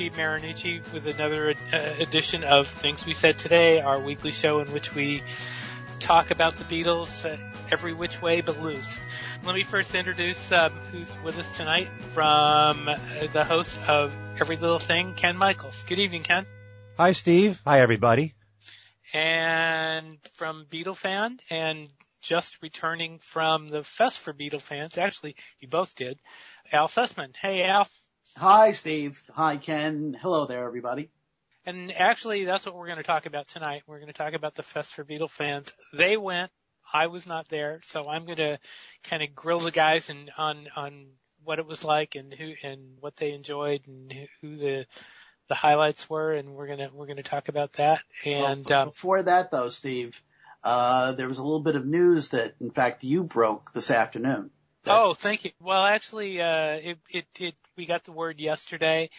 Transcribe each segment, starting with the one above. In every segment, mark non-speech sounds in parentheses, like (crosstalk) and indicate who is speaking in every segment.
Speaker 1: everyone. This is Steve Marinucci with another uh, edition of Things We Said Today, our weekly show in which we talk about the Beatles uh, every which way but loose. Let me first introduce um, who's with us tonight from uh, the host of Every Little Thing, Ken Michaels. Good evening, Ken.
Speaker 2: Hi, Steve. Hi, everybody.
Speaker 1: And from Beatle fan and just returning from the Fest for Beatle fans, actually, you both did, Al Sussman. Hey, Al.
Speaker 3: Hi, Steve. Hi, Ken. Hello there, everybody.
Speaker 1: And actually, that's what we're going to talk about tonight. We're going to talk about the Fest for Beatle fans. They went. I was not there, so I'm going to kind of grill the guys and on on what it was like and who and what they enjoyed and who the the highlights were, and we're gonna we're gonna talk about that. And
Speaker 3: well,
Speaker 1: um,
Speaker 3: before that, though, Steve, uh, there was a little bit of news that, in fact, you broke this afternoon.
Speaker 1: Oh, thank you. Well, actually, uh, it, it, it, we got the word yesterday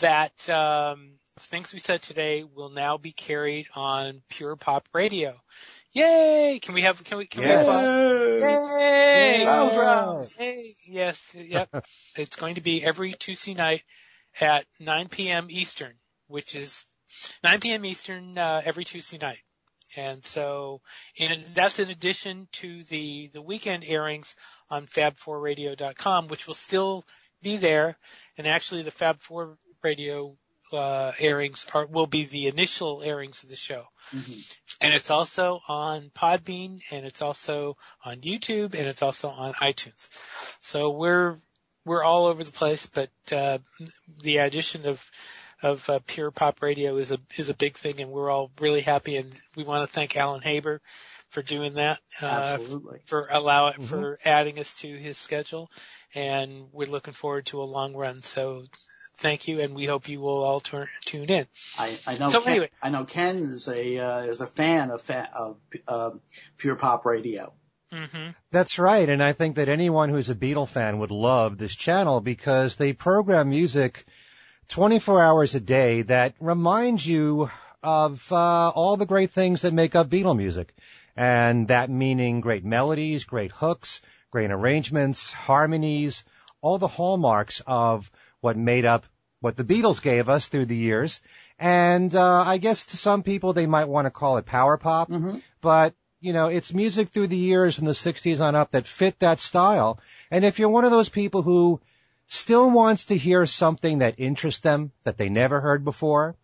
Speaker 1: that, um, things we said today will now be carried on Pure Pop Radio. Yay! Can we have, can we, can
Speaker 2: yes.
Speaker 1: we have, Yay!
Speaker 3: Yay! Rouse, rouse.
Speaker 1: Yay! Yes, yep. (laughs) it's going to be every Tuesday night at 9 p.m. Eastern, which is 9 p.m. Eastern, uh, every Tuesday night. And so, and that's in addition to the, the weekend airings on fab4radio.com, which will still be there. And actually the Fab4 radio, uh, airings are, will be the initial airings of the show.
Speaker 3: Mm-hmm.
Speaker 1: And it's also on Podbean and it's also on YouTube and it's also on iTunes. So we're, we're all over the place, but, uh, the addition of, of uh, pure pop radio is a is a big thing, and we're all really happy. And we want to thank Alan Haber for doing that, uh,
Speaker 3: Absolutely.
Speaker 1: for allow
Speaker 2: Mhm.
Speaker 1: for adding us to his schedule, and we're looking forward to a long run. So thank you, and we hope you will all turn, tune in.
Speaker 3: I, I know.
Speaker 1: So
Speaker 3: Ken,
Speaker 1: anyway.
Speaker 3: I know Ken is a uh, is a fan of fa- of uh, pure pop radio.
Speaker 1: hmm
Speaker 2: That's right. And I think that anyone who's a Beatle fan would love this channel because they program music 24 hours a day that reminds you of uh, all the great things that make up Beatle music. And that meaning great melodies, great hooks, great arrangements, harmonies, all the hallmarks of what made up what the Beatles gave us through the years. And uh, I guess to some people they might want to call it power pop,
Speaker 3: Mm-hmm.
Speaker 2: but you know, it's music through the years from the 60s on up that fit that style. And if you're one of those people who still wants to hear something that interests them that they never heard before,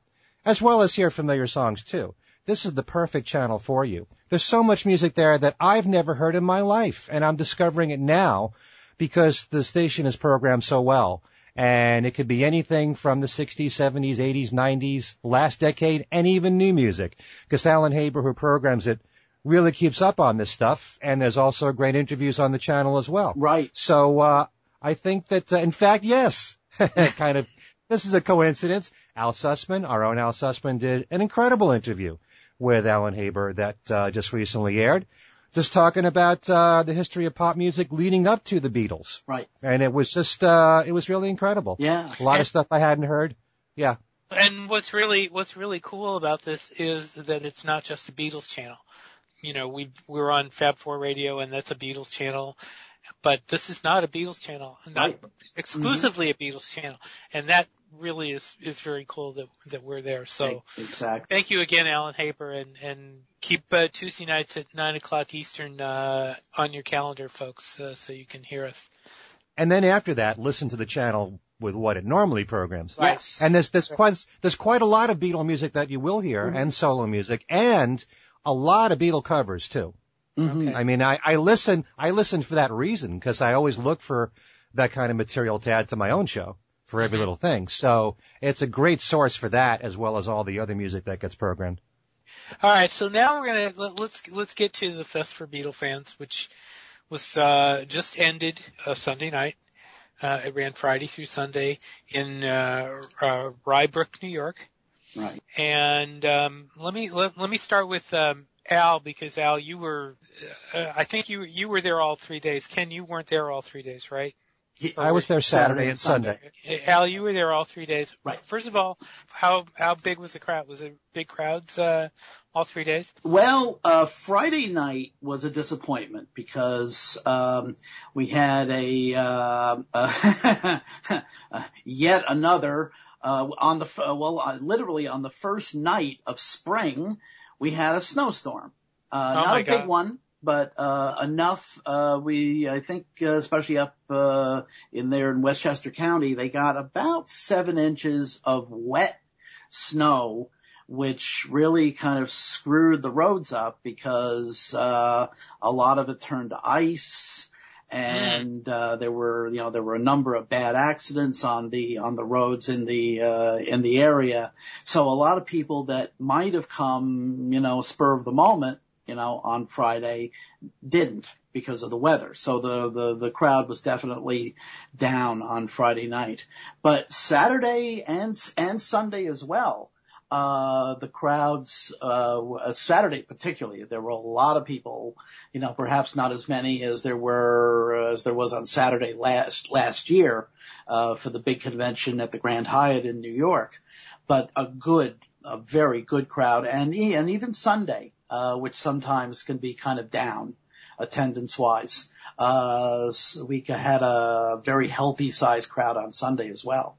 Speaker 2: as well as hear familiar songs too, this is the perfect channel for you. There's so much music there that I've never heard in my life, and I'm discovering it now because the station is programmed so well. And it could be anything from the 60s, 70s, 80s, 90s, last decade, and even new music. Because Alan Haber, who programs it, really keeps up on this stuff. And there's also great interviews on the channel as well.
Speaker 3: Right.
Speaker 2: So, uh, I think that, uh, in fact, yes, (laughs) kind of, this is a coincidence. Al Sussman, our own Al Sussman did an incredible interview with Alan Haber that, uh, just recently aired. Just talking about, uh, the history of pop music leading up to the Beatles.
Speaker 3: Right.
Speaker 2: And it was just, uh, it was really incredible.
Speaker 3: Yeah.
Speaker 2: A lot of stuff I hadn't heard. Yeah.
Speaker 1: And what's really what's really cool about this is that it's not just a Beatles channel. You know, we we're on Fab Four Radio, and that's a Beatles channel, but this is not a Beatles channel, not
Speaker 3: Right.
Speaker 1: exclusively a Beatles channel, and that really is is very cool that that we're there. So
Speaker 3: exactly.
Speaker 1: thank you again, Alan Haber, and and keep uh, Tuesday nights at nine o'clock Eastern uh, on your calendar, folks, uh, so you can hear us.
Speaker 2: And then after that, listen to the channel with what it normally programs.
Speaker 3: Yes.
Speaker 2: And there's there's quite there's quite a lot of Beatle music that you will hear
Speaker 3: Mhm.
Speaker 2: and solo music and a lot of Beatle covers too.
Speaker 3: Mhm.
Speaker 1: Okay.
Speaker 2: I mean, I, I listen I listen for that reason because I always look for that kind of material to add to my own show for every little thing. So it's a great source for that as well as all the other music that gets programmed.
Speaker 1: All right, so now we're gonna let, let's let's get to the Fest for Beatle fans, which was uh, just ended uh, Sunday night. Uh, it ran Friday through Sunday in uh, uh, Rye Brook, New York.
Speaker 3: Right.
Speaker 1: And um, let me let, let me start with um, Al because Al, you were uh, I think you you were there all three days. Ken, you weren't there all three days, right?
Speaker 2: I was there Saturday and Sunday.
Speaker 1: Al, you were there all three days.
Speaker 3: Right.
Speaker 1: First of all, how how big was the crowd? Was it big crowds uh, all three days?
Speaker 3: Well, uh, Friday night was a disappointment because um, we had a uh, uh, (laughs) yet another uh, on the well, uh, literally on the first night of spring, we had a snowstorm. Uh,
Speaker 1: Oh
Speaker 3: not
Speaker 1: my
Speaker 3: a big one, but uh, enough. Uh, we, I think, uh, especially up uh, in there in Westchester County, they got about seven inches of wet snow, which really kind of screwed the roads up because uh, a lot of it turned to ice. And uh, there were, you know, there were a number of bad accidents on the on the roads in the uh, in the area. So a lot of people that might have come, you know, spur of the moment, you know, on Friday didn't because of the weather. So the, the, the crowd was definitely down on Friday night. But Saturday and, and Sunday as well, uh, the crowds, uh, Saturday particularly, there were a lot of people, you know, perhaps not as many as there were, as there was on Saturday last, last year, uh, for the big convention at the Grand Hyatt in New York, but a good, a very good crowd and, and even Sunday, uh, which sometimes can be kind of down attendance wise. Uh, s- we had a very healthy sized crowd on Sunday as well.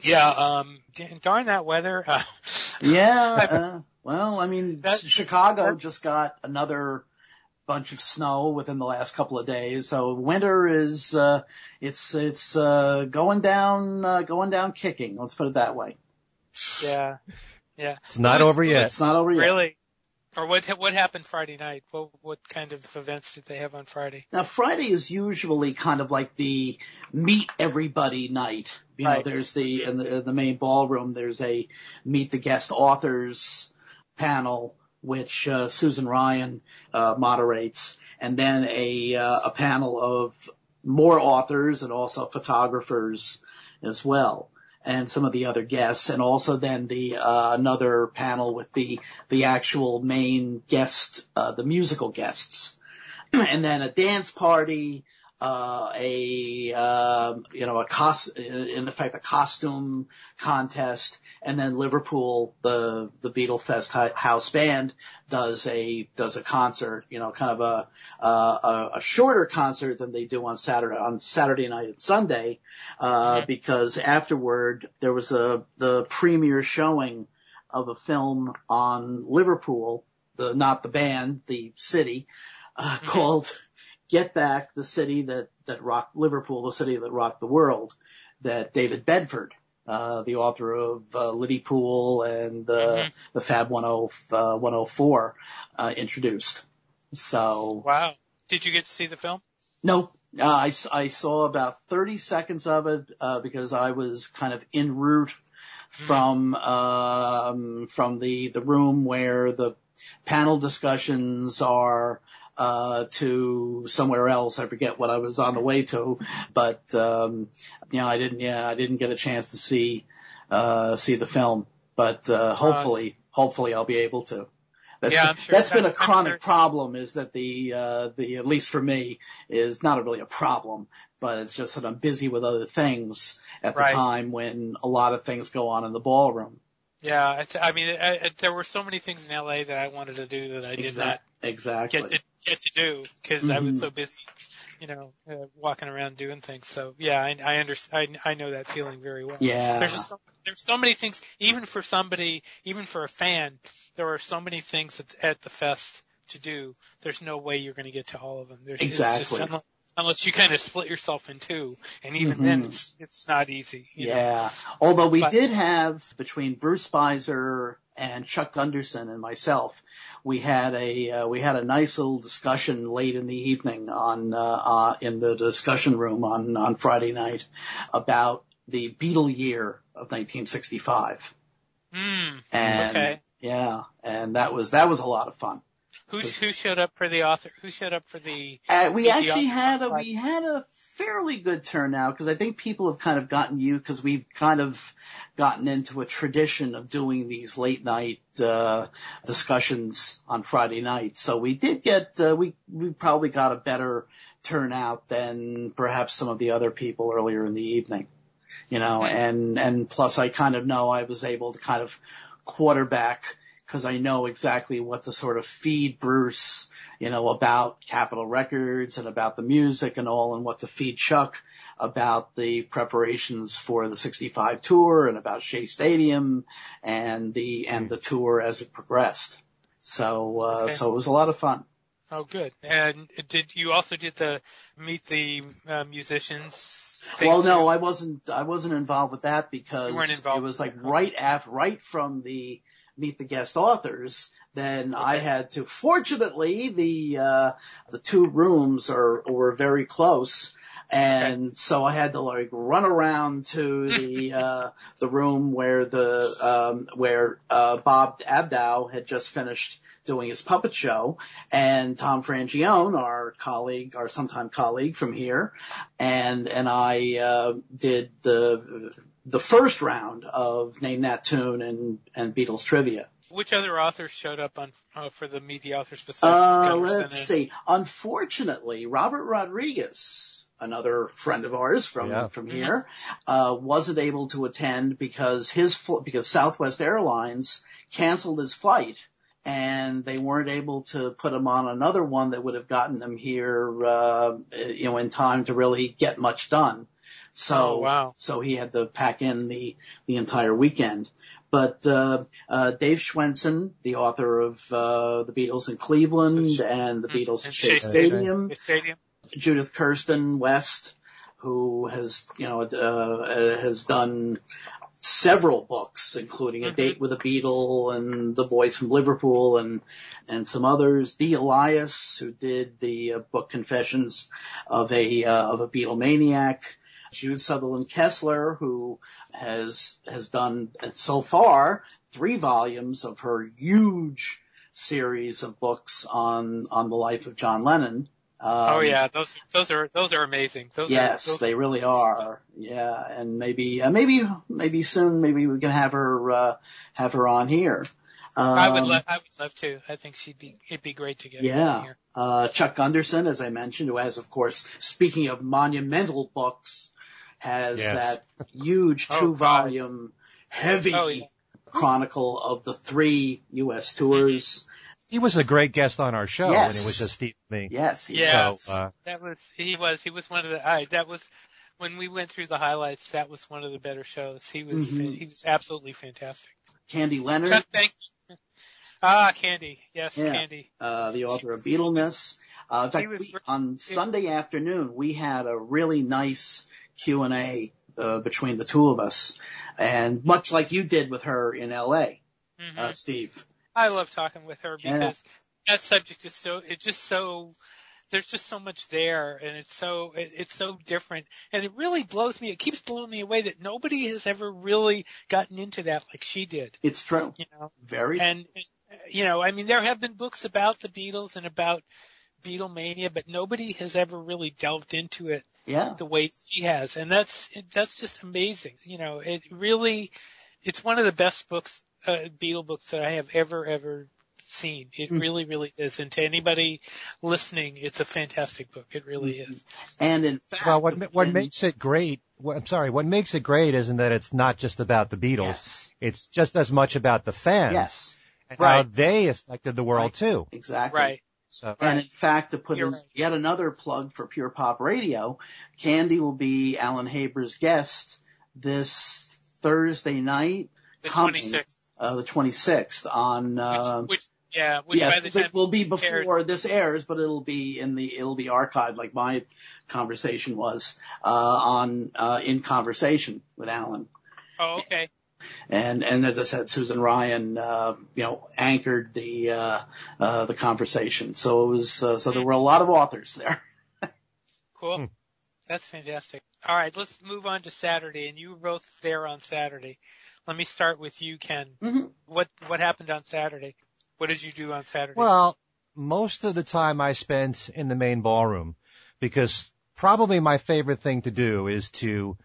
Speaker 1: Yeah. Um. d- Darn that weather. Uh, (laughs)
Speaker 3: Yeah. Uh, well, I mean,
Speaker 1: That-
Speaker 3: Chicago
Speaker 1: that-
Speaker 3: just got another bunch of snow within the last couple of days. So winter is, uh, it's, it's, uh, going down, uh, going down kicking. Let's put it that way.
Speaker 1: yeah. Yeah.
Speaker 2: It's not over yet.
Speaker 3: It's not over yet.
Speaker 1: Really. Or what? What happened Friday night? What what kind of events did they have on Friday?
Speaker 3: Now Friday is usually kind of like the meet everybody night. You know, there's the in the, in the main ballroom. There's a meet the guest authors panel, which uh, Susan Ryan uh, moderates, and then a uh, a panel of more authors and also photographers as well, and some of the other guests, and also then the uh, another panel with the the actual main guest, uh, the musical guests. (clears throat) And then a dance party, uh, a, um, you know, a cost, in effect, a costume contest, and then Liverpool, the, the Beatle Fest house band does a, does a concert, you know, kind of a, a, a shorter concert than they do on Saturday, on Saturday night and Sunday, uh,
Speaker 1: Mhm.
Speaker 3: because afterward there was a, the premiere showing of a film on Liverpool, the, not the band, the city, uh,
Speaker 1: Mhm.
Speaker 3: called Get Back, the city that, that rocked Liverpool, the city that rocked the world, that David Bedford, uh, the author of, uh, Liddypool and, uh,
Speaker 1: Mhm.
Speaker 3: the Fab 10, uh, 104, uh, introduced. So,
Speaker 1: Wow. Did you get to see the film?
Speaker 3: no, uh, I, I saw about 30 seconds of it, uh, because I was kind of en route from, um, from the, the room where the panel discussions are, uh, to somewhere else. I forget what I was on the way to, but, um, you know, I didn't, yeah, I didn't get a chance to see, uh, see the film, but, uh, hopefully, hopefully I'll be able to. That's,
Speaker 1: Yeah, I'm sure-
Speaker 3: that's been a chronic problem is that the, uh, the, at least for me, is not really a problem, but it's just that I'm busy with other things at the
Speaker 1: Right.
Speaker 3: time when a lot of things go on in the ballroom.
Speaker 1: Yeah. It's, I mean, I, I, there were so many things in LA that I wanted to do that I did not
Speaker 3: Exactly.
Speaker 1: get to get to do because I was
Speaker 3: Mhm.
Speaker 1: so busy, you know, uh, walking around doing things. So yeah, I, I understand. I, I know that feeling very well.
Speaker 3: Yeah.
Speaker 1: There's just so, there's so many things, even for somebody, even for a fan, there are so many things at, at the fest to do. There's no way you're going to get to all of them. There's,
Speaker 3: Exactly.
Speaker 1: just, unless, you kind of split yourself in two, and even then,
Speaker 3: Mhm.
Speaker 1: it's it's not easy. you know.
Speaker 3: Yeah. Although we
Speaker 1: But-
Speaker 3: did have between Bruce Spizer and Chuck Gunderson and myself, we had a uh, we had a nice little discussion late in the evening on uh, uh, in the discussion room on on Friday night about the Beatle year of 1965.
Speaker 1: Mm,
Speaker 3: And
Speaker 1: okay.
Speaker 3: yeah, and that was that was a lot of fun.
Speaker 1: Who who showed up for the author? Who showed up for the?
Speaker 3: Uh, we actually
Speaker 1: authors
Speaker 3: had a we had a fairly good turnout because I think people have kind of gotten you because we've kind of gotten into a tradition of doing these late night uh, discussions on Friday night. So we did get uh, we we probably got a better turnout than perhaps some of the other people earlier in the evening. You know,
Speaker 1: Okay.
Speaker 3: and and plus I kind of know I was able to kind of quarterback because I know exactly what to sort of feed Bruce, you know, about Capitol Records and about the music and all and what to feed Chuck about the preparations for the 65 tour and about Shea Stadium and the, and the tour as it progressed. So, uh,
Speaker 1: Okay.
Speaker 3: so it was a lot of fun.
Speaker 1: Oh, good. And did you also did the meet the uh, musicians?
Speaker 3: Well, no? I wasn't. I wasn't involved with that because
Speaker 1: You weren't involved
Speaker 3: it was like right after, right from the meet the guest authors. Then I had to. Fortunately, the uh, the two rooms are were very close, and so I had to like run around to the (laughs) uh, the room where the um, where uh, Bob Abdou had just finished doing his puppet show, and Tom Frangione, our colleague, our sometime colleague from here, and and I uh, did the the first round of name that tune and and Beatles trivia.
Speaker 1: Which other authors showed up on uh, for the meet the authors besides
Speaker 3: Uh,
Speaker 1: Gunderson
Speaker 3: let's
Speaker 1: and-
Speaker 3: see. Unfortunately, Robert Rodriguez, another friend of ours from
Speaker 2: Yeah.
Speaker 3: from
Speaker 1: Mhm.
Speaker 3: here, uh, wasn't able to attend because his fl- because Southwest Airlines canceled his flight. And they weren't able to put him on another one that would have gotten them here, uh, you know, in time to really get much done. So,
Speaker 1: Oh, wow.
Speaker 3: so he had to pack in the, the entire weekend. But, uh, uh, Dave Schwensen, the author of, uh, the Beatles in Cleveland and the
Speaker 1: Mhm.
Speaker 3: Beatles Shea Stadium,
Speaker 1: stadium.
Speaker 3: Judith Kristen West, who has, you know, uh, has done several books, including A
Speaker 1: Mhm.
Speaker 3: Date with a Beatle and The Boys from Liverpool and, and some others. Dee Elias, who did the uh, book Confessions of a, uh, of a Beatlemaniac. Jude Southerland Kessler, who has, has done so far three volumes of her huge series of books on, on the life of John Lennon.
Speaker 1: oh
Speaker 3: Um,
Speaker 1: yeah, those those are those are amazing. Those
Speaker 3: yes,
Speaker 1: are, those
Speaker 3: they really are. Yeah, and maybe, uh, maybe, maybe soon, maybe we can have her, uh, have her on here. Um,
Speaker 1: I would love I would love to. I think she'd be it'd be great to get her
Speaker 3: Yeah.
Speaker 1: on here.
Speaker 3: uh, Chuck Gunderson, as I mentioned, who has, of course, speaking of monumental books, has
Speaker 2: Yes.
Speaker 3: that huge
Speaker 1: Oh,
Speaker 3: two
Speaker 1: God.
Speaker 3: volume, heavy
Speaker 1: Oh, yeah.
Speaker 3: chronicle of the three U.S. tours.
Speaker 2: He was a great guest on our show,
Speaker 3: Yes.
Speaker 2: and it was just Steve and me.
Speaker 3: Yes, he
Speaker 1: Yeah.
Speaker 3: is.
Speaker 2: So, uh,
Speaker 1: That was he was he was one of the I that was when we went through the highlights. That was one of the better shows. He was
Speaker 3: Mhm.
Speaker 1: he was absolutely fantastic.
Speaker 3: Candy Leonard,
Speaker 1: Chuck, (laughs) thank you. Ah, Candy. Yes,
Speaker 3: Yeah.
Speaker 1: Candy.
Speaker 3: uh, the author of Beatleness. Uh, in fact, we, on Sunday afternoon, we had a really nice Q and A uh, between the two of us, and much like you did with her in L.A.,
Speaker 1: hmm
Speaker 3: uh, Steve.
Speaker 1: I love talking with her
Speaker 3: Yeah.
Speaker 1: because that subject is so it's just so there's just so much there and it's so it, it's so different and it really blows me it keeps blowing me away that nobody has ever really gotten into that like she did
Speaker 3: It's true,
Speaker 1: you know
Speaker 3: very.
Speaker 1: and uh, you know I mean there have been books about the Beatles and about Beatlemania but nobody has ever really delved into it
Speaker 3: yeah,
Speaker 1: the way she has and that's that's just amazing you know it really it's one of the best books uh, Beatle books that I have ever ever seen it
Speaker 3: Hmm.
Speaker 1: really really is and to anybody listening it's a fantastic book it really is
Speaker 3: and in fact,
Speaker 2: well, what what
Speaker 3: in-
Speaker 2: makes it great? What, I'm sorry. What makes it great isn't that it's not just about the Beatles.
Speaker 3: yes,
Speaker 2: It's just as much about the fans
Speaker 3: yes,
Speaker 2: and
Speaker 1: Right.
Speaker 2: how they affected the world
Speaker 3: Right.
Speaker 2: too.
Speaker 3: exactly,
Speaker 1: right
Speaker 2: So
Speaker 3: And in fact, to put in yet another plug for Pure Pop Radio, Candy will be Alan Haber's guest this Thursday night,
Speaker 1: the
Speaker 3: Coming.
Speaker 1: 26th
Speaker 3: uh, the 26th on, uh,
Speaker 1: which, which yeah which
Speaker 3: yes, it will be
Speaker 1: airs-
Speaker 3: before this airs, but it'll be in the, it'll be archived like my conversation was, uh, on, uh, in conversation with Alan.
Speaker 1: oh okay
Speaker 3: And, and as I said, Susan Ryan, uh, you know, anchored the, uh, uh, the conversation. So it was, uh, so there were a lot of authors there. (laughs)
Speaker 1: cool
Speaker 2: Hmm.
Speaker 1: that's fantastic all right let's move on to Saturday and you were both there on Saturday let me start with you Ken
Speaker 3: Mhm.
Speaker 1: what what happened on Saturday what did you do on Saturday
Speaker 2: Well, most of the time I spent in the main ballroom because probably my favorite thing to do is to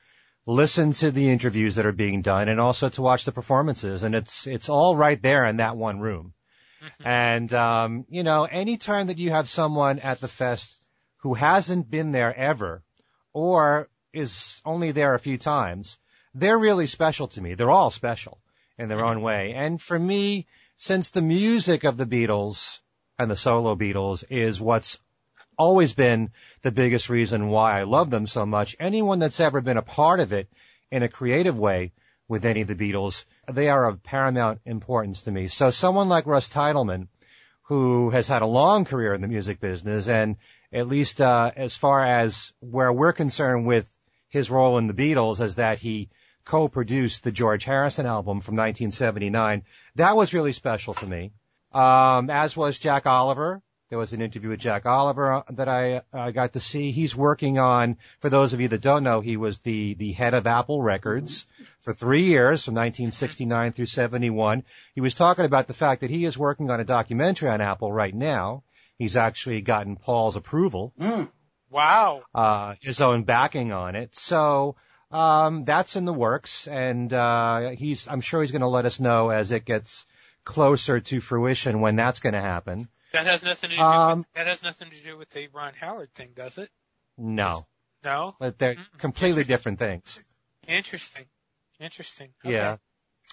Speaker 2: listen to the interviews that are being done and also to watch the performances and it's it's all right there in that one room.
Speaker 1: Mhm.
Speaker 2: And um, you know, anytime that you have someone at the fest who hasn't been there ever or is only there a few times, they're really special to me. They're all special in their own way. And for me, since the music of the Beatles and the solo Beatles is what's always been the biggest reason why I love them so much, anyone that's ever been a part of it in a creative way with any of the Beatles, they are of paramount importance to me. So someone like Russ Titelman, who has had a long career in the music business and at least uh, as far as where we're concerned with his role in the Beatles is that he co-produced the George Harrison album from 1979. That was really special to me. Um, as was Jack Oliver. There was an interview with Jack Oliver uh, that I uh, got to see. He's working on, for those of you that don't know, he was the, the head of Apple Records for three years from 1969 through 71. He was talking about the fact that he is working on a documentary on Apple right now. He's actually gotten Paul's approval.
Speaker 3: Mm.
Speaker 1: Wow.
Speaker 2: Uh, his own backing on it. So, um, that's in the works and, uh, he's, I'm sure he's going to let us know as it gets closer to fruition when that's going to happen.
Speaker 1: That has nothing to do
Speaker 2: Um,
Speaker 1: with, that has nothing to do with the Ron Howard thing, does it?
Speaker 2: No,
Speaker 1: No?
Speaker 2: but they're
Speaker 1: Mm,
Speaker 2: completely different things.
Speaker 1: Interesting. Interesting. Okay.
Speaker 2: Yeah.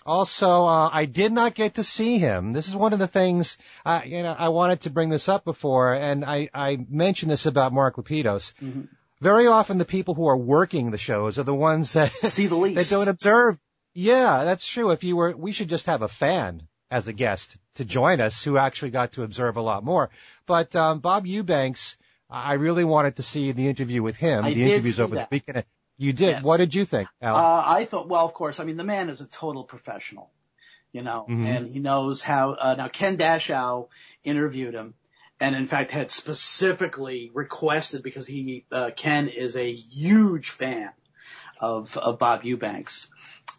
Speaker 2: Also, uh, I did not get to see him. This is one of the things, uh, you know, I wanted to bring this up before, and I, I mentioned this about Mark Lapidus.
Speaker 3: Mhm.
Speaker 2: Very often the people who are working the shows are the ones that,
Speaker 3: See the (laughs)
Speaker 2: that
Speaker 3: least.
Speaker 2: don't observe. Yeah, that's true. If you were, we should just have a fan as a guest to join us who actually got to observe a lot more. But, um, Bob Eubanks, I really wanted to see the interview with him.
Speaker 3: I
Speaker 2: the interviews over
Speaker 3: that.
Speaker 2: the weekend. You did.
Speaker 3: Yes.
Speaker 2: What did you think?
Speaker 3: Uh, I thought, well, of course, I mean, the man is a total professional, you know,
Speaker 2: Mhm.
Speaker 3: and he knows how, uh, now Ken Dashow interviewed him and in fact had specifically requested because he, uh, Ken is a huge fan of, of Bob Eubanks.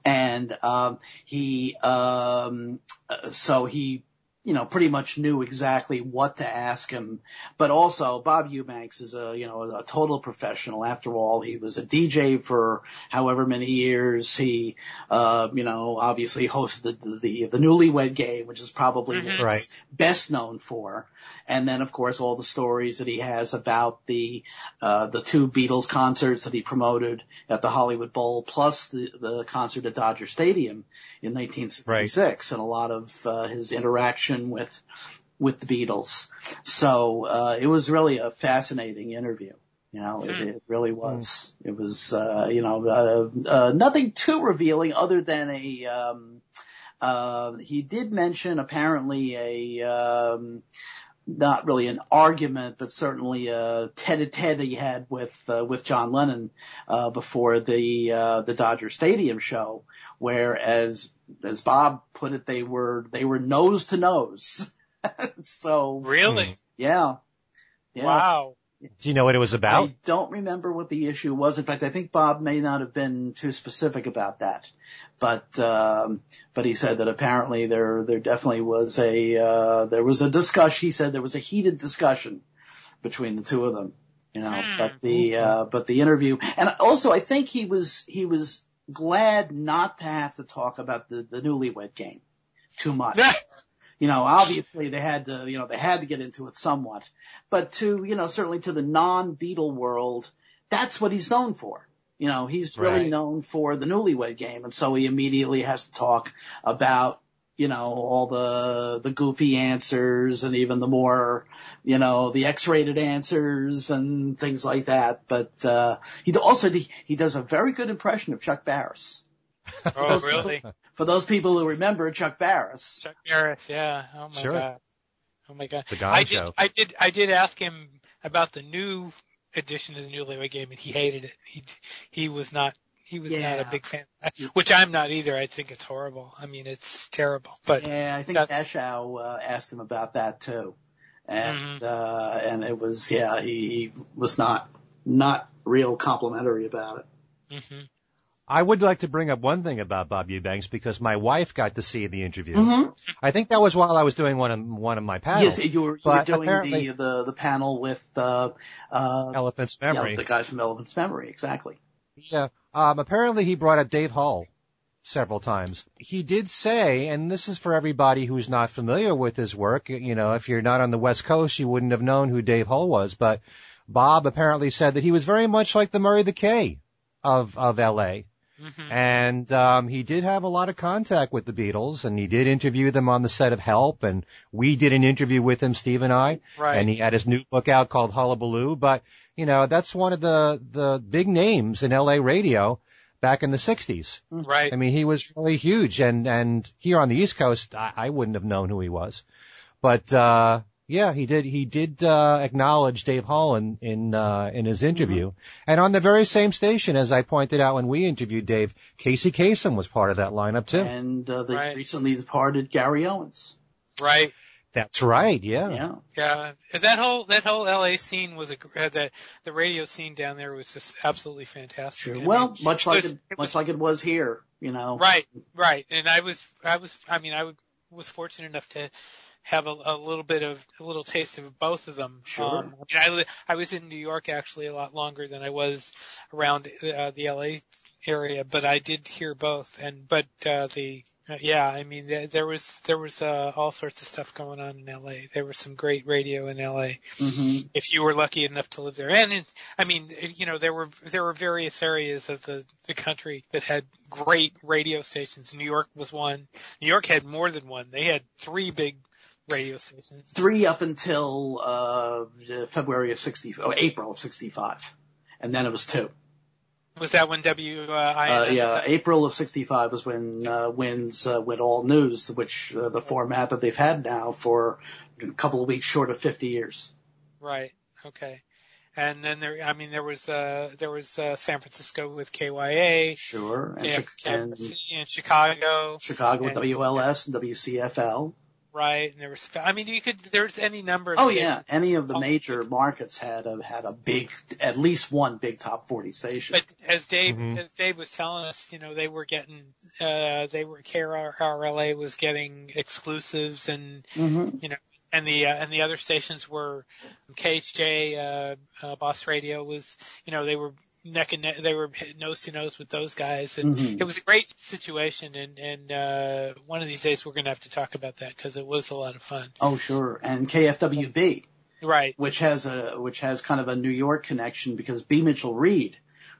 Speaker 3: And, um, he, um, uh, so he, you know, pretty much knew exactly what to ask him. But also, Bob Eubanks is a, you know, a total professional. After all, he was a DJ for however many years. He, uh, you know, obviously hosted the, the, the newlywed game, which is probably what
Speaker 1: Mhm.
Speaker 3: he's
Speaker 2: Right.
Speaker 3: best known for. And then, of course, all the stories that he has about the, uh, the two Beatles concerts that he promoted at the Hollywood Bowl, plus the, the concert at Dodger Stadium in 1966, and a lot of, uh, his interaction with, with the Beatles. So, uh, it was really a fascinating interview. You know, it,
Speaker 1: Hmm.
Speaker 3: it really was. It was, uh, you know, uh, uh, nothing too revealing other than a, um, uh, he did mention apparently a, um, not really an argument, but certainly a tete-a-tete that he had with, uh, with John Lennon, uh, before the, uh, the Dodger Stadium show, where as, as Bob put it, they were, they were nose to nose. (laughs) so,
Speaker 1: Really?
Speaker 3: yeah. Yeah.
Speaker 1: Wow.
Speaker 2: Do you know what it was about?
Speaker 3: I don't remember what the issue was. In fact, I think Bob may not have been too specific about that, but um, but he said that apparently there there definitely was a uh, there was a discussion. He said there was a heated discussion between the two of them. You know,
Speaker 1: Hmm.
Speaker 3: but the uh, but the interview, and also I think he was he was glad not to have to talk about the the newlywed game too much (laughs) you know, obviously they had to, you know, they had to get into it somewhat, but to, you know, certainly to the non-Beatle world, that's what he's known for. You know, he's really
Speaker 2: Right.
Speaker 3: known for the newlywed game. And so he immediately has to talk about, you know, all the, the goofy answers and even the more, you know, the X-rated answers and things like that. But, uh, he also, he does a very good impression of Chuck Barris.
Speaker 1: Oh, really? (laughs)
Speaker 3: For those people who remember Chuck Barris.
Speaker 1: Chuck Barris, yeah. Oh my
Speaker 2: Sure.
Speaker 1: god. Oh my god.
Speaker 2: The Gong
Speaker 1: I
Speaker 2: Show.
Speaker 1: did, I did, I did ask him about the new edition of the Newlywed Game, and he hated it. He, he was not, he was not a big fan, which I'm not either. I think it's horrible. I mean, it's terrible. But
Speaker 3: Yeah, I think
Speaker 1: That's-
Speaker 3: Dashow uh, asked him about that too, and
Speaker 1: Mhm.
Speaker 3: uh, and it was yeah he, he was not not real complimentary about it.
Speaker 1: hmm
Speaker 2: I would like to bring up one thing about Bob Eubanks because my wife got to see the interview.
Speaker 3: Mm-hmm.
Speaker 2: I think that was while I was doing one of one of my panels.
Speaker 3: Yes, you were, you were doing the, the the panel with uh, uh,
Speaker 2: Elephant's
Speaker 3: yeah,
Speaker 2: Memory.
Speaker 3: the guys from Elephant's Memory, exactly.
Speaker 2: Yeah. Um, apparently he brought up Dave Hull several times. He did say, and this is for everybody who's not familiar with his work, you know, if you're not on the West Coast, you wouldn't have known who Dave Hull was, but Bob apparently said that he was very much like the Murray the K of, of LA.
Speaker 1: Mhm.
Speaker 2: And um, he did have a lot of contact with the Beatles, and he did interview them on the set of Help, and we did an interview with him, Steve and I,
Speaker 1: Right.
Speaker 2: and he had his new book out called Hullabaloo. But you know, that's one of the the big names in L.A. radio back in the '60s.
Speaker 1: right.
Speaker 2: I mean, he was really huge, and and here on the East Coast, I, I wouldn't have known who he was, but uh, yeah, he did. He did uh, acknowledge Dave Holland in uh, in his interview, and on the very same station, as I pointed out when we interviewed Dave, Casey Kasem was part of that lineup too.
Speaker 3: And uh, the
Speaker 1: Right.
Speaker 3: recently departed Gary Owens.
Speaker 1: right.
Speaker 2: That's right. Yeah.
Speaker 3: Yeah.
Speaker 1: Yeah, that whole that whole LA scene was a gr- uh, the the radio scene down there was just absolutely fantastic.
Speaker 3: Sure. Well,
Speaker 1: mean,
Speaker 3: much
Speaker 1: it
Speaker 3: like
Speaker 1: was-
Speaker 3: it,
Speaker 1: it
Speaker 3: much
Speaker 1: was-
Speaker 3: like it was here, you know.
Speaker 1: right, right, and I was I was I mean I was fortunate enough to have a, a little bit of a little taste of both of them.
Speaker 3: Sure.
Speaker 1: Um, I, mean, I I was in New York actually a lot longer than I was around uh, the LA area, but I did hear both. And but uh, the uh, yeah, I mean there, there was there was uh, all sorts of stuff going on in LA. There was some great radio in LA
Speaker 3: hmm
Speaker 1: if you were lucky enough to live there. And it, I mean, you know, there were there were various areas of the the country that had great radio stations. New York was one. New York had more than one. They had three big radio stations.
Speaker 3: Three up until uh February of sixty, oh, April of sixty-five, and then it was two.
Speaker 1: Was that when W uh,
Speaker 3: Uh, yeah, April of '65 was when uh, WINS uh, went all news, which uh, the format that they've had now for a couple of weeks short of 50 years.
Speaker 1: Right. Okay. And then there, I mean, there was uh there was uh, San Francisco with KYA,
Speaker 3: Sure, and, and
Speaker 1: in Chicago,
Speaker 3: Chicago with
Speaker 1: and-
Speaker 3: WLS and WCFL.
Speaker 1: Right? And there was, I mean, you could there's any number. Of
Speaker 3: Oh
Speaker 1: stations.
Speaker 3: yeah, any of the
Speaker 1: Oh.
Speaker 3: major markets had a had a big, at least one big top 40 station.
Speaker 1: But as Dave,
Speaker 2: Mhm.
Speaker 1: as Dave was telling us, you know, they were getting, uh, they were, KRLA was getting exclusives and,
Speaker 3: hmm you know
Speaker 1: and the, uh, and the other stations were KHJ, uh, uh, Boss Radio was, you know, they were neck and neck, they were nose to nose with those guys and
Speaker 3: Mhm.
Speaker 1: it was a great situation and, and, uh, one of these days we're going to have to talk about that because it was a lot of fun.
Speaker 3: Oh sure, and KFWB.
Speaker 1: Right.
Speaker 3: which has a which has kind of a New York connection because B. Mitchell Reed,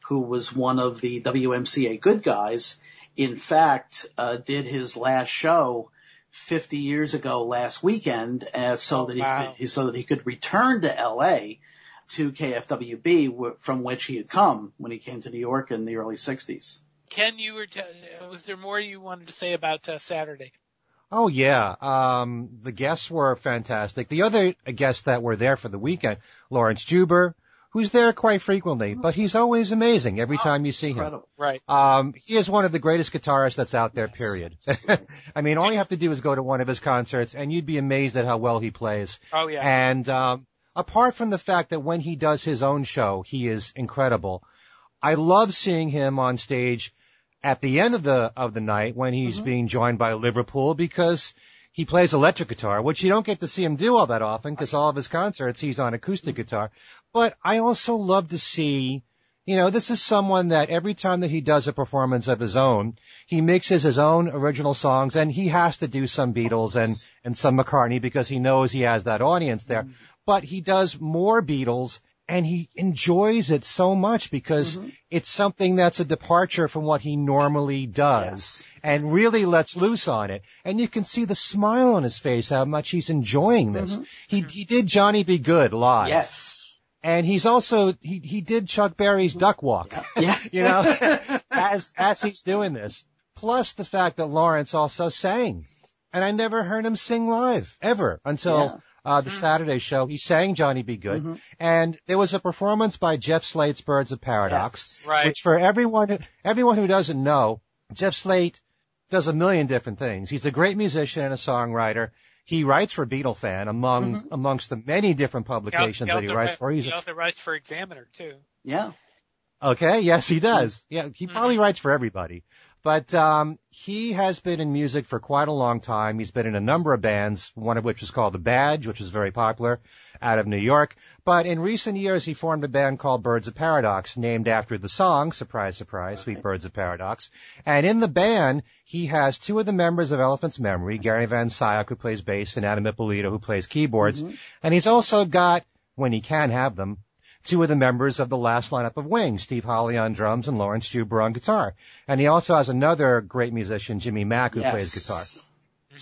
Speaker 3: who was one of the WMCA good guys, in fact, uh, did his last show 50 years ago last weekend, uh, so
Speaker 1: Oh,
Speaker 3: that he
Speaker 1: wow.
Speaker 3: could, so that he could return to L.A. to KFWB, wh- from which he had come when he came to New York in the early 60s.
Speaker 1: Ken, you were, t- was there more you wanted to say about uh, Saturday?
Speaker 2: Oh yeah, um, the guests were fantastic. The other guests that were there for the weekend, Laurence Juber, who's there quite frequently, but he's always amazing every time you see him.
Speaker 1: Right.
Speaker 2: Um, he is one of the greatest guitarists that's out there, period. (laughs) I mean, all you have to do is go to one of his concerts and you'd be amazed at how well he plays.
Speaker 1: Oh yeah.
Speaker 2: And, um, apart from the fact that when he does his own show, he is incredible. I love seeing him on stage at the end of the, of the night when he's mm-hmm. being joined by Liverpool because he plays electric guitar, which you don't get to see him do all that often because all of his concerts he's on acoustic mm-hmm. guitar. But I also love to see, you know, this is someone that every time that he does a performance of his own, he mixes his own original songs and he has to do some Beatles and, and some McCartney because he knows he has that audience there. Mm-hmm. But he does more Beatles and he enjoys it so much because mm-hmm. it's something that's a departure from what he normally does and really lets loose on it. And you can see the smile on his face, how much he's enjoying this. Mm-hmm. He, he did Johnny B. Goode live.
Speaker 3: Yes.
Speaker 2: And he's also, he, he did Chuck Berry's Duck Walk,
Speaker 3: Yeah. (laughs)
Speaker 2: you know, as, as he's doing this. Plus the fact that Laurence also sang. And I never heard him sing live, ever, until
Speaker 3: Yeah.
Speaker 2: uh, the Saturday show. He sang Johnny B. Goode.
Speaker 3: Mhm.
Speaker 2: And there was a performance by Jeff Slate's Birds of Paradox.
Speaker 3: Yes.
Speaker 1: right.
Speaker 2: Which for everyone, everyone who doesn't know, Jeff Slate does a million different things. He's a great musician and a songwriter. He writes for Beatle Fan among mm-hmm. amongst the many different publications that he
Speaker 1: also
Speaker 2: writes
Speaker 1: writes-
Speaker 2: for. He's
Speaker 1: he
Speaker 2: a,
Speaker 1: also writes for Examiner too.
Speaker 3: Yeah.
Speaker 2: okay, yes, he does. Mm-hmm. Yeah, he probably mm-hmm. writes for everybody. But um, he has been in music for quite a long time. He's been in a number of bands, one of which is called The Badge, which is very popular out of New York. But in recent years, he formed a band called Birds of Paradox, named after the song, surprise, surprise, Sweet Birds of Paradox. And in the band, he has two of the members of Elephant's Memory, Gary Van Scyoc, who plays bass, and Adam Ippolito, who plays keyboards. And he's also got, when he can have them, two of the members of the last lineup of Wings, Steve Holley on drums and Laurence Juber on guitar. And he also has another great musician, Jimmy Mack, who
Speaker 3: Yes.
Speaker 2: plays guitar.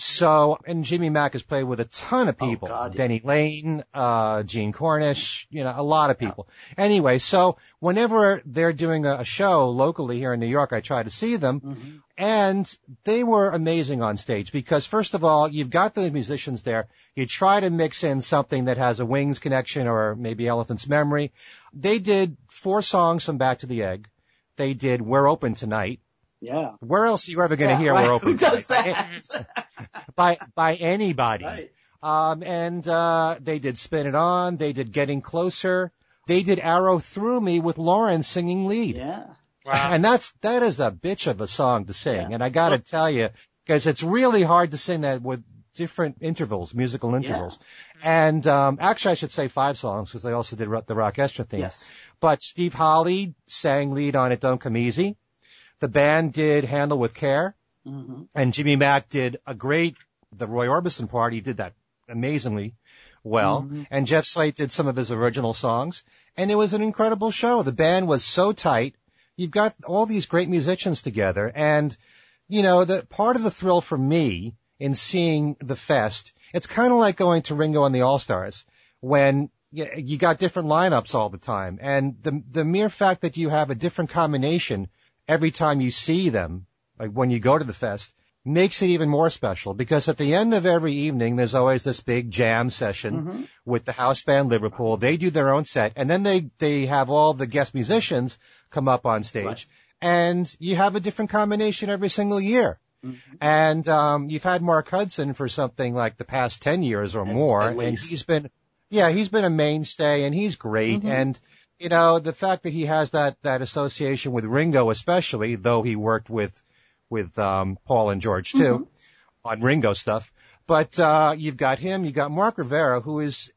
Speaker 2: So, and Jimmy Mack has played with a ton of
Speaker 3: Oh,
Speaker 2: people.
Speaker 3: God, yeah.
Speaker 2: Denny Laine, uh, Gene Cornish, you know, a lot of people. Anyway, so whenever they're doing a, a show locally here in New York, I try to see them.
Speaker 3: Mhm.
Speaker 2: And they were amazing on stage because first of all, you've got the musicians there. You try to mix in something that has a Wings connection or maybe Elephant's Memory. They did four songs from Back to the Egg. They did We're Open Tonight.
Speaker 3: Yeah.
Speaker 2: Where else are you ever going to
Speaker 3: Yeah,
Speaker 2: hear
Speaker 3: right.
Speaker 2: We're Open
Speaker 3: Who does that? (laughs)
Speaker 2: by by anybody.
Speaker 3: right.
Speaker 2: Um, and uh, they did Spin It On. They did Getting Closer. They did Arrow Through Me with Lauren singing lead.
Speaker 3: Yeah.
Speaker 1: Wow.
Speaker 2: And that's that is a bitch of a song to sing.
Speaker 3: Yeah.
Speaker 2: And I got to tell you, because it's really hard to sing that with different intervals, musical intervals. And um, actually, I should say five songs because they also did Ro- the Rockestra theme.
Speaker 3: Yes.
Speaker 2: But Steve Holley sang lead on It Don't Come Easy. The band did Handle with Care.
Speaker 3: hmm
Speaker 2: And Jimmy Mack did a great, the Roy Orbison part, he did that amazingly well.
Speaker 3: Mhm.
Speaker 2: And Jeff Slate did some of his original songs. And it was an incredible show. The band was so tight. You've got all these great musicians together. And, you know, the part of the thrill for me in seeing the fest, it's kind of like going to Ringo and the All-Stars when you, you got different lineups all the time. And the, the mere fact that you have a different combination every time you see them, like when you go to the fest, makes it even more special because at the end of every evening, there's always this big jam session
Speaker 3: hmm
Speaker 2: with the house band Liverpool. They do their own set and then they, they have all the guest musicians come up on stage
Speaker 3: Right.
Speaker 2: and you have a different combination every single year.
Speaker 3: hmm
Speaker 2: And, um, you've had Mark Hudson for something like the past 10 years or more and he's been, yeah, he's been a mainstay and he's great.
Speaker 3: Mhm.
Speaker 2: And, you know, the fact that he has that, that association with Ringo especially, though he worked with, with, um, Paul and George too
Speaker 3: Mhm.
Speaker 2: on Ringo stuff. But, uh, you've got him, you've got Mark Rivera, who is,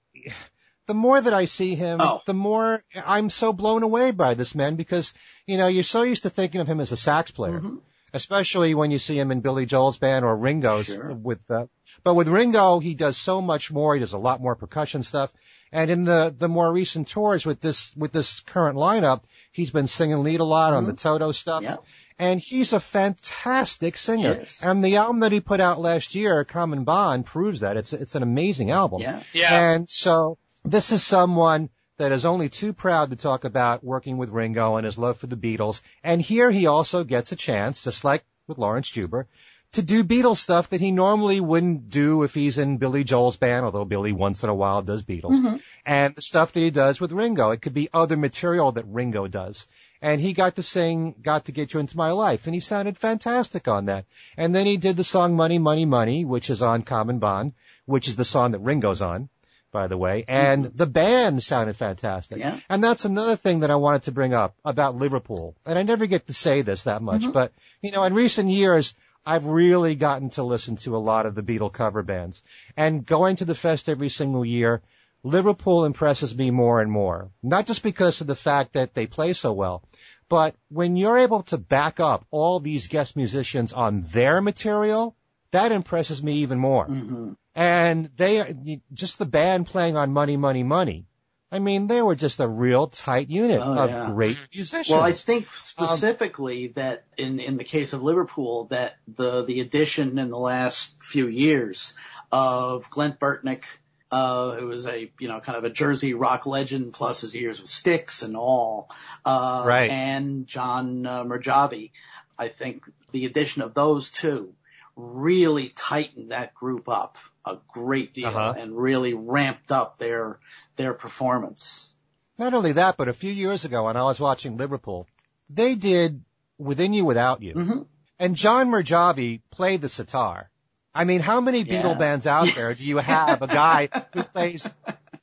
Speaker 2: the more that I see him,
Speaker 3: Oh.
Speaker 2: the more I'm so blown away by this man because, you know, you're so used to thinking of him as a sax player
Speaker 3: Mhm.
Speaker 2: especially when you see him in Billy Joel's band or Ringo's
Speaker 3: Sure.
Speaker 2: with uh, but with Ringo he does so much more he does a lot more percussion stuff and in the the more recent tours with this with this current lineup he's been singing lead a lot on the mm-hmm. Toto stuff
Speaker 3: Yeah.
Speaker 2: and he's a fantastic singer
Speaker 3: Yes.
Speaker 2: and the album that he put out last year Common Bond proves that it's it's an amazing album
Speaker 3: Yeah.
Speaker 1: yeah.
Speaker 2: and so this is someone that is only too proud to talk about working with Ringo and his love for the Beatles. And here he also gets a chance, just like with Laurence Juber, to do Beatles stuff that he normally wouldn't do if he's in Billy Joel's band, although Billy once in a while does Beatles.
Speaker 3: Mhm.
Speaker 2: And the stuff that he does with Ringo. It could be other material that Ringo does. And he got to sing, got to get you into my life, and he sounded fantastic on that. And then he did the song Money, Money, Money, which is on Common Bond, which is the song that Ringo's on, by the way. And the band sounded fantastic.
Speaker 3: Yeah.
Speaker 2: And that's another thing that I wanted to bring up about Liverpool. And I never get to say this that much,
Speaker 3: Mhm.
Speaker 2: but you know, in recent years, I've really gotten to listen to a lot of the Beatle cover bands. And going to the fest every single year, Liverpool impresses me more and more. Not just because of the fact that they play so well, but when you're able to back up all these guest musicians on their material, that impresses me even more.
Speaker 3: hmm
Speaker 2: And they are just the band playing on Money, Money, Money. I mean, they were just a real tight unit
Speaker 3: Oh,
Speaker 2: of
Speaker 3: yeah.
Speaker 2: great musicians.
Speaker 3: Well, I think specifically that in in the case of Liverpool, that the the addition in the last few years of Glen Burtnik, uh, who was a you know kind of a Jersey rock legend, plus his years with Styx and all, uh,
Speaker 2: Right.
Speaker 3: and John uh, Merjave, I think the addition of those two really tightened that group up a great deal
Speaker 2: Uh-huh.
Speaker 3: and really ramped up their their performance.
Speaker 2: Not only that, but a few years ago when I was watching Liverpool, they did Within You Without You.
Speaker 3: hmm
Speaker 2: And John Merjave played the sitar. I mean, how many
Speaker 3: Yeah.
Speaker 2: Beatle bands out (laughs) there do you have a guy who plays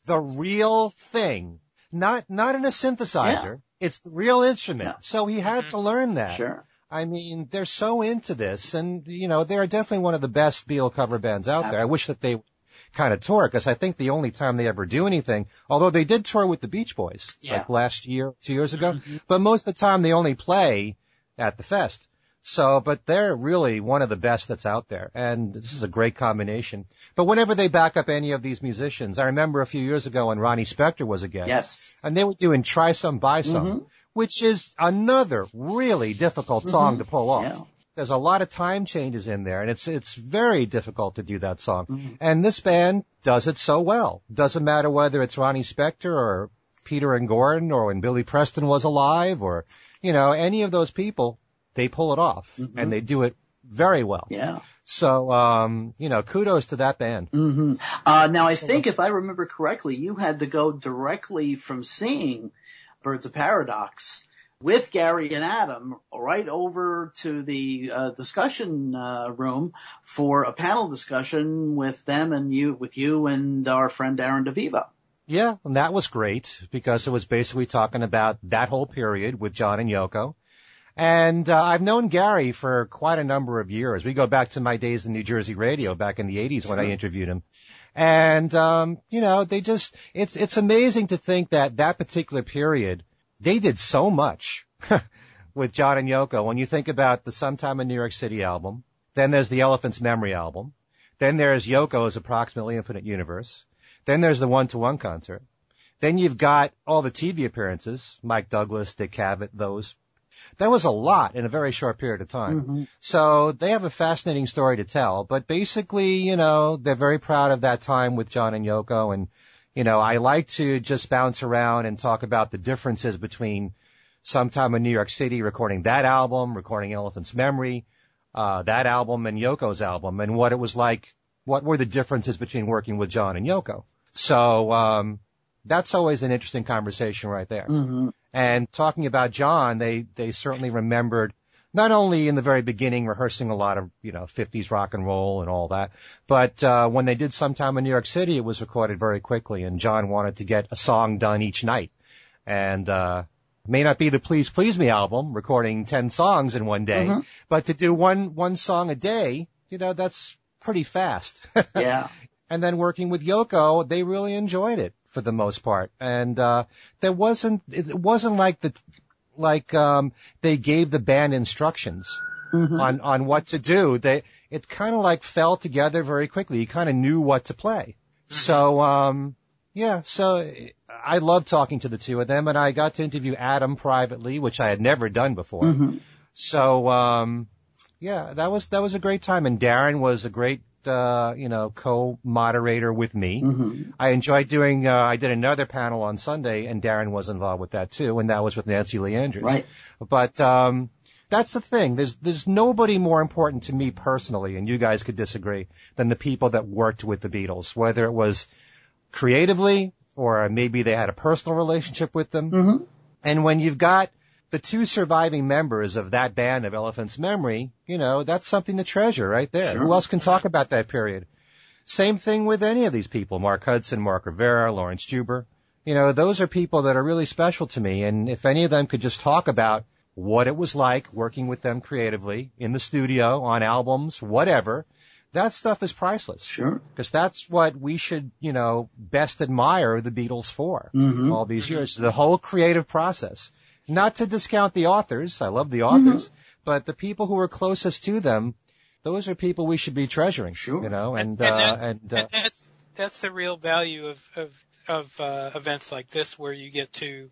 Speaker 2: the real thing? Not, not in a synthesizer. It's the real instrument.
Speaker 3: Yeah.
Speaker 2: So he had
Speaker 1: Mhm.
Speaker 2: to learn that.
Speaker 3: Sure.
Speaker 2: I mean, they're so into this and, you know, they're definitely one of the best Beatle cover bands out there. I wish that they kind of tour because I think the only time they ever do anything, although they did tour with the Beach Boys
Speaker 3: Yeah.
Speaker 2: like last year, two years ago,
Speaker 3: Mhm.
Speaker 2: but most of the time they only play at the fest. So, but they're really one of the best that's out there. And this is a great combination. But whenever they back up any of these musicians, I remember a few years ago when Ronnie Spector was a guest.
Speaker 3: Yes.
Speaker 2: And they were doing Try Some, Buy Some,
Speaker 3: Mhm.
Speaker 2: Which is another really difficult song
Speaker 3: Mhm.
Speaker 2: to pull off.
Speaker 3: Yeah.
Speaker 2: There's a lot of time changes in there and it's, it's very difficult to do that song.
Speaker 3: Mhm.
Speaker 2: And this band does it so well. Doesn't matter whether it's Ronnie Spector or Peter and Gordon or when Billy Preston was alive or, you know, any of those people, they pull it off
Speaker 3: Mhm.
Speaker 2: and they do it very well.
Speaker 3: Yeah.
Speaker 2: So, um, you know, kudos to that band.
Speaker 3: hmm Uh, now I think if I remember correctly, you had to go directly from seeing Birds of Paradox with Gary and Adam right over to the uh, discussion uh, room for a panel discussion with them and you, with you and our friend Darren DeVivo.
Speaker 2: Yeah, and that was great because it was basically talking about that whole period with John and Yoko. And uh, I've known Gary for quite a number of years. We go back to my days in New Jersey radio back in the 80s when I interviewed him. And um, you know, they just it's it's amazing to think that that particular period they did so much (laughs) with John and Yoko. When you think about the Sometime in New York City album, then there's the Elephant's Memory album, then there's Yoko's Approximately Infinite Universe, then there's the One to One concert, then you've got all the TV appearances, Mike Douglas, Dick Cavett, those. That was a lot in a very short period of time.
Speaker 3: Mm-hmm.
Speaker 2: So they have a fascinating story to tell, but basically, you know, they're very proud of that time with John and Yoko and, you know, I like to just bounce around and talk about the differences between sometime in New York City recording that album, recording Elephant's Memory, uh, that album and Yoko's album and what it was like, what were the differences between working with John and Yoko. So, um, that's always an interesting conversation right there.
Speaker 3: Mm-hmm.
Speaker 2: And talking about John, they, they certainly remembered not only in the very beginning rehearsing a lot of, you know, 50s rock and roll and all that, but, uh, when they did sometime in New York City, it was recorded very quickly and John wanted to get a song done each night. And, uh, may not be the Please Please Me album, recording 10 songs in one day,
Speaker 3: Mhm.
Speaker 2: but to do one, one song a day, you know, that's pretty fast. (laughs)
Speaker 3: Yeah.
Speaker 2: And then working with Yoko, they really enjoyed it for the most part. And uh there wasn't it wasn't like the like um they gave the band instructions
Speaker 3: Mhm.
Speaker 2: on on what to do. They it kind of like fell together very quickly. You kind of knew what to play. So um yeah, so I love talking to the two of them and I got to interview Adam privately, which I had never done before.
Speaker 3: Mhm.
Speaker 2: So um yeah, that was that was a great time and Darren was a great uh you know co-moderator with me.
Speaker 3: Mhm.
Speaker 2: I enjoyed doing uh I did another panel on Sunday and Darren was involved with that too and that was with Nancy Lee Andrews.
Speaker 3: Right.
Speaker 2: But um that's the thing. There's there's nobody more important to me personally and you guys could disagree than the people that worked with the Beatles, whether it was creatively or maybe they had a personal relationship with them.
Speaker 3: Mhm.
Speaker 2: And when you've got the two surviving members of that band of Elephant's Memory, you know, that's something to treasure right there.
Speaker 3: Sure.
Speaker 2: Who else can talk about that period? Same thing with any of these people, Mark Hudson, Mark Rivera, Laurence Juber. You know, those are people that are really special to me. And if any of them could just talk about what it was like working with them creatively in the studio, on albums, whatever, that stuff is priceless.
Speaker 3: Sure.
Speaker 2: Because that's what we should, you know, best admire the Beatles for
Speaker 3: Mhm.
Speaker 2: all these years. The whole creative process. Not to discount the authors. I love the authors. But the people who are closest to them, those are people we should be treasuring.
Speaker 3: Sure.
Speaker 2: You know, and,
Speaker 1: And- and
Speaker 2: uh,
Speaker 1: that's-
Speaker 2: and, uh,
Speaker 1: And that's that's the real value of of of uh, events like this, where you get to,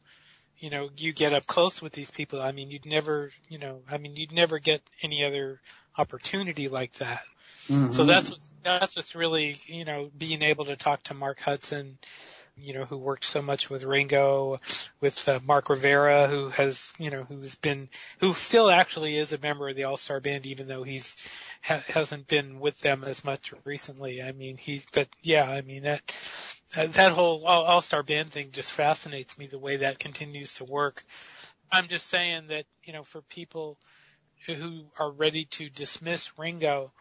Speaker 1: you know, you get up close with these people. I mean, you'd never, you know, I mean, you'd never get any other opportunity like that.
Speaker 3: Mhm.
Speaker 1: So that's what's that's what's really, you know, being able to talk to Mark Hudson, you know, who worked so much with Ringo, with uh, Mark Rivera, who has, you know, who's been, who still actually is a member of the All Star Band, even though he's ha- hasn't been with them as much recently. I mean, he, but yeah, I mean that that, that whole All Star Band thing just fascinates me the way that continues to work. I'm just saying that, you know, for people who are ready to dismiss Ringo,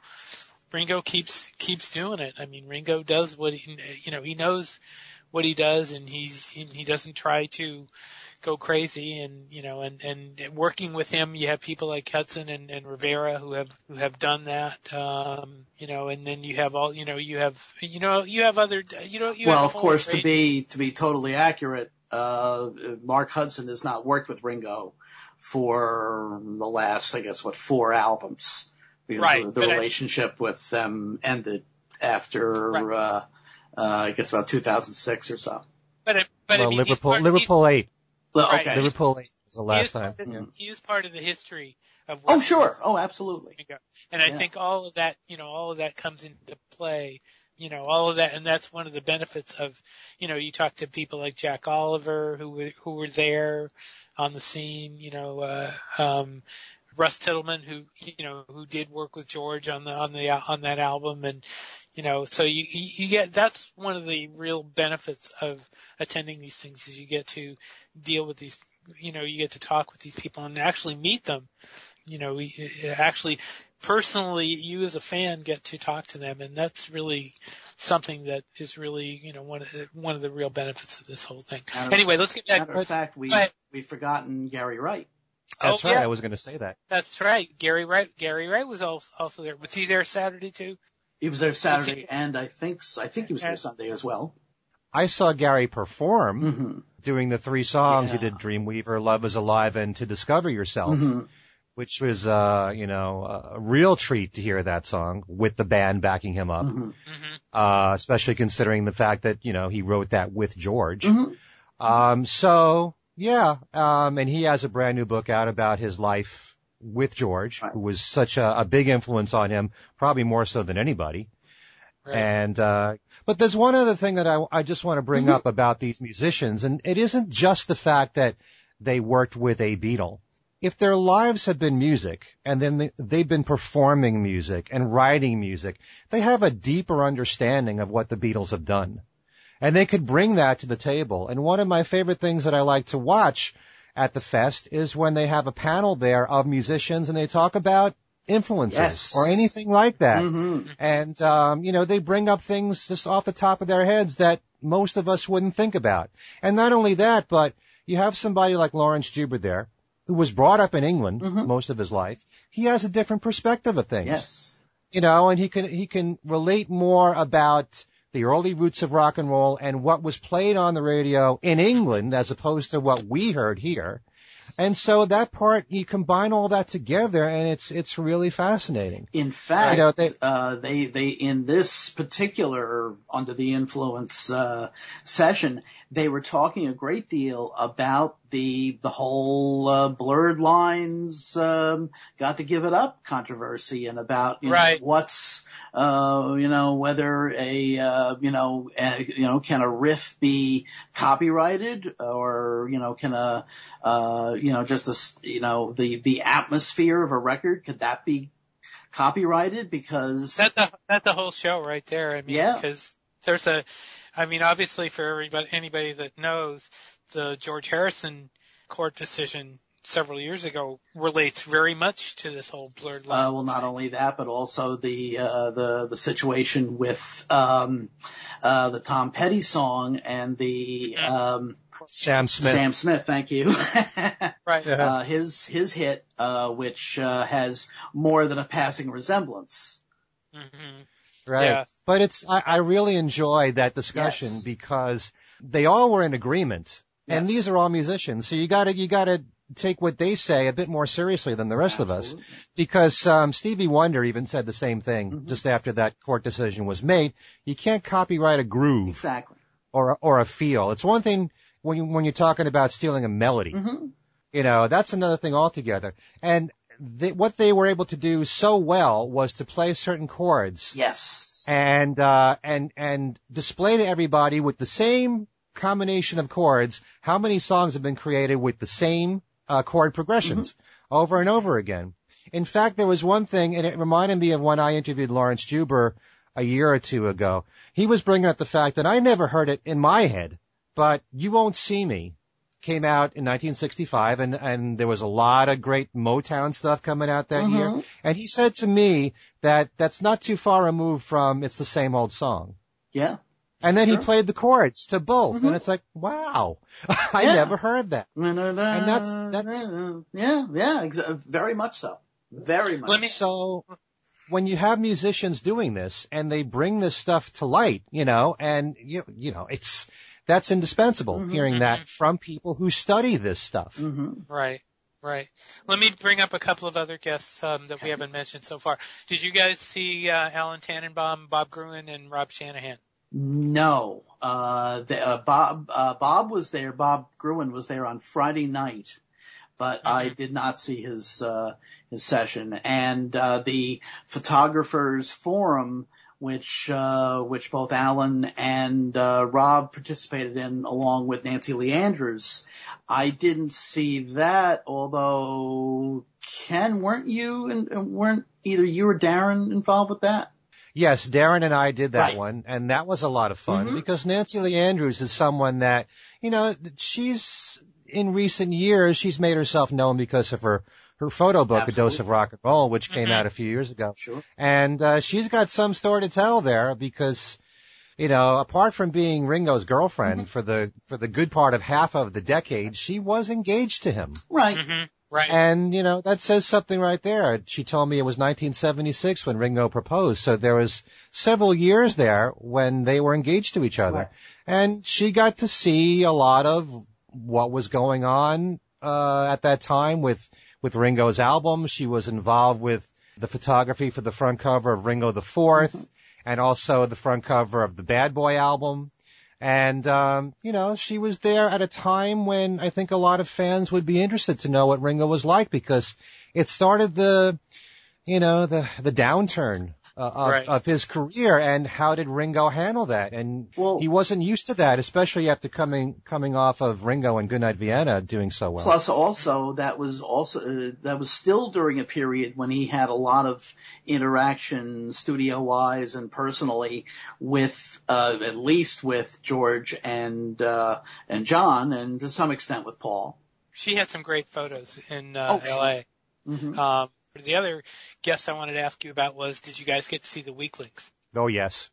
Speaker 1: Ringo keeps keeps doing it. I mean, Ringo does what he, you know, he knows what he does, and he's he doesn't try to go crazy. And you know, and and working with him, you have people like Hudson and, and Rivera who have who have done that. Um, you know, and then you have all, you know, you have you know you have other you know you
Speaker 3: well, of course, to be to be totally accurate, uh, Mark Hudson has not worked with Ringo, for the last, I guess, what four albums because
Speaker 1: Right,
Speaker 3: the, the
Speaker 1: but I-
Speaker 3: relationship with them ended after
Speaker 1: Right.
Speaker 3: uh, I guess about 2006 or so.
Speaker 1: But it, but
Speaker 2: well,
Speaker 1: I mean,
Speaker 2: Liverpool,
Speaker 1: part-
Speaker 2: Liverpool eight.
Speaker 3: Well,
Speaker 1: Right.
Speaker 3: okay.
Speaker 2: Liverpool eight was the
Speaker 1: he
Speaker 2: last
Speaker 1: is
Speaker 2: time.
Speaker 1: of-
Speaker 2: Yeah.
Speaker 1: He is part of the history of.
Speaker 3: Oh,
Speaker 1: what-
Speaker 3: sure. Oh, absolutely.
Speaker 1: And I
Speaker 3: Yeah.
Speaker 1: think all of that, you know, all of that comes into play, you know, all of that, and that's one of the benefits of, you know, you talk to people like Jack Oliver who were, who were there on the scene, you know, uh, um, Russ Titelman who, you know, who did work with George on the, on the, on that album and, you know, so you, you you get, that's one of the real benefits of attending these things is you get to deal with these, you know, you get to talk with these people and actually meet them you know, we actually personally, you as a fan get to talk to them, and that's really something that is really, you know, one of the, one of the real benefits of this whole thing.
Speaker 3: Matter
Speaker 1: Anyway, let's get back.
Speaker 3: Matter of fact, we we've forgotten Gary Wright.
Speaker 2: That's
Speaker 1: oh,
Speaker 2: right.
Speaker 1: yeah,
Speaker 2: I was going to say that.
Speaker 1: that's right. Gary Wright, Gary Wright was also there. Was he there Saturday too?
Speaker 3: He was there Saturday, and I think I think he was there Sunday as well.
Speaker 2: I saw Gary perform
Speaker 3: hmm
Speaker 2: doing the three songs. He
Speaker 3: Yeah.
Speaker 2: did Dreamweaver, Love is Alive, and To Discover Yourself,
Speaker 3: hmm
Speaker 2: which was, uh, you know, a real treat to hear that song with the band backing him up,
Speaker 3: hmm
Speaker 1: hmm
Speaker 2: uh, especially considering the fact that, you know, he wrote that with George.
Speaker 3: hmm
Speaker 2: Um, so yeah, um, and he has a brand new book out about his life with George,
Speaker 3: Right.
Speaker 2: who was such a, a big influence on him, probably more so than anybody.
Speaker 1: Right.
Speaker 2: And uh, but there's one other thing that I, I just want to bring
Speaker 3: Mhm.
Speaker 2: up about these musicians, and it isn't just the fact that they worked with a Beatle. If their lives have been music, and then they, they've been performing music and writing music, they have a deeper understanding of what the Beatles have done. And they could bring that to the table. And one of my favorite things that I like to watch at the fest is when they have a panel there of musicians and they talk about influences
Speaker 3: Yes.
Speaker 2: or anything like that.
Speaker 3: hmm
Speaker 2: And, um, you know, they bring up things just off the top of their heads that most of us wouldn't think about. And not only that, but you have somebody like Laurence Juber there, who was brought up in England
Speaker 3: Mhm.
Speaker 2: most of his life. He has a different perspective of things.
Speaker 3: Yes.
Speaker 2: You know, and he can, he can relate more about the early roots of rock and roll and what was played on the radio in England as opposed to what we heard here. And so that part, you combine all that together and it's, it's really fascinating.
Speaker 3: In fact,
Speaker 2: You know, they-
Speaker 3: uh, they they in this particular under the influence uh, session, they were talking a great deal about the the whole uh, blurred lines, um, got to give it up controversy, and about you
Speaker 1: Right.
Speaker 3: know, what's uh, you know whether a uh, you know a, you know can a riff be copyrighted or you know can a uh, you know just a s- you know the the atmosphere of a record could that be copyrighted because
Speaker 1: That's a that's a whole show right there. I mean,
Speaker 3: Yeah.
Speaker 1: because there's a, I mean, obviously for everybody, anybody that knows, the George Harrison court decision several years ago relates very much to this whole blurred line.
Speaker 3: uh, well not only that but also the uh, the the situation with um, uh, the Tom Petty song and the um,
Speaker 2: Sam Smith.
Speaker 3: Sam Smith thank you (laughs)
Speaker 1: right.
Speaker 2: Yeah.
Speaker 3: uh, his his hit uh, which uh, has more than a passing resemblance
Speaker 1: hmm
Speaker 2: Right.
Speaker 1: Yes.
Speaker 2: But it's, I, I really enjoy that discussion
Speaker 3: Yes.
Speaker 2: because they all were in agreement. And these are all musicians. So you gotta, you gotta take what they say a bit more seriously than the rest of us. Because, um, Stevie Wonder even said the same thing
Speaker 3: Mhm.
Speaker 2: just after that court decision was made. You can't copyright a groove
Speaker 3: exactly
Speaker 2: or, a- or a feel. It's one thing when you, when you're talking about stealing a melody.
Speaker 3: hmm
Speaker 2: You know, that's another thing altogether. And they, what they were able to do so well was to play certain chords
Speaker 3: yes
Speaker 2: and uh, and and display to everybody with the same combination of chords how many songs have been created with the same uh, chord progressions over and over again. In fact, there was one thing, and it reminded me of when I interviewed Laurence Juber a year or two ago. He was bringing up the fact that I never heard it in my head, but "You Won't See Me" came out in 1965, and and there was a lot of great Motown stuff coming out that year.
Speaker 3: Mhm.
Speaker 2: And he said to me that that's not too far removed from it's the same old song.
Speaker 3: yeah
Speaker 2: And then
Speaker 3: Sure.
Speaker 2: he played the chords to both,
Speaker 3: Mhm.
Speaker 2: and it's like, wow, (laughs) I
Speaker 3: Yeah.
Speaker 2: never heard that.
Speaker 3: and
Speaker 2: that's- that's-
Speaker 3: yeah yeah exa- very much so very much
Speaker 1: Let me-
Speaker 2: So when you have musicians doing this and they bring this stuff to light, you know, and you you know, it's that's indispensable
Speaker 3: Mhm.
Speaker 2: hearing that from people who study this stuff.
Speaker 3: hmm
Speaker 1: Right. Right. Let me bring up a couple of other guests um, that we haven't mentioned so far. Did you guys see uh, Allan Tannenbaum, Bob Gruen, and Rob Shanahan?
Speaker 3: No. Uh, the, uh, Bob, uh, Bob was there, Bob Gruen was there on Friday night, but mm-hmm. I did not see his, uh, his session. And, uh, the photographers forum, which, uh, which both Allan and, uh, Rob participated in along with Nancy Lee Andrews. I didn't see that, although Ken, weren't you and weren't either you or Darren involved with that?
Speaker 2: Yes, Darren and I did that right. one, and that was a lot of fun mm-hmm. because Nancy Lee Andrews is someone that, you know, she's in recent years she's made herself known because of her her photo book, Absolutely. A Dose of Rock and Roll, which came mm-hmm. out a few years ago.
Speaker 3: Sure.
Speaker 2: And uh, she's got some story to tell there because, you know, apart from being Ringo's girlfriend mm-hmm. for the for the good part of half of the decade, she was engaged to him.
Speaker 3: Right. Mm-hmm.
Speaker 1: Right.
Speaker 2: And, you know, that says something right there. She told me it was 1976 when Ringo proposed. So there was several years there when they were engaged to each other. Right. And she got to see a lot of what was going on, uh, at that time with, with Ringo's album. She was involved with the photography for the front cover of Ringo the 4th mm-hmm. and also the front cover of the Bad Boy album. And, um, you know, she was there at a time when I think a lot of fans would be interested to know what Ringo was like because it started the, you know, the, the downturn uh, of, right. of his career and how did Ringo handle that? And well, he wasn't used to that, especially after coming coming off of Ringo and Goodnight Vienna doing so well.
Speaker 3: Plus, also that was also uh, that was still during a period when he had a lot of interaction, studio wise and personally, with uh, at least with George and uh, and John, and to some extent with Paul.
Speaker 1: She had some great photos in uh, oh, L.A. Sure. Mm-hmm. Um, the other guest I wanted to ask you about was, did you guys get to see the Weeklings?
Speaker 2: Oh yes.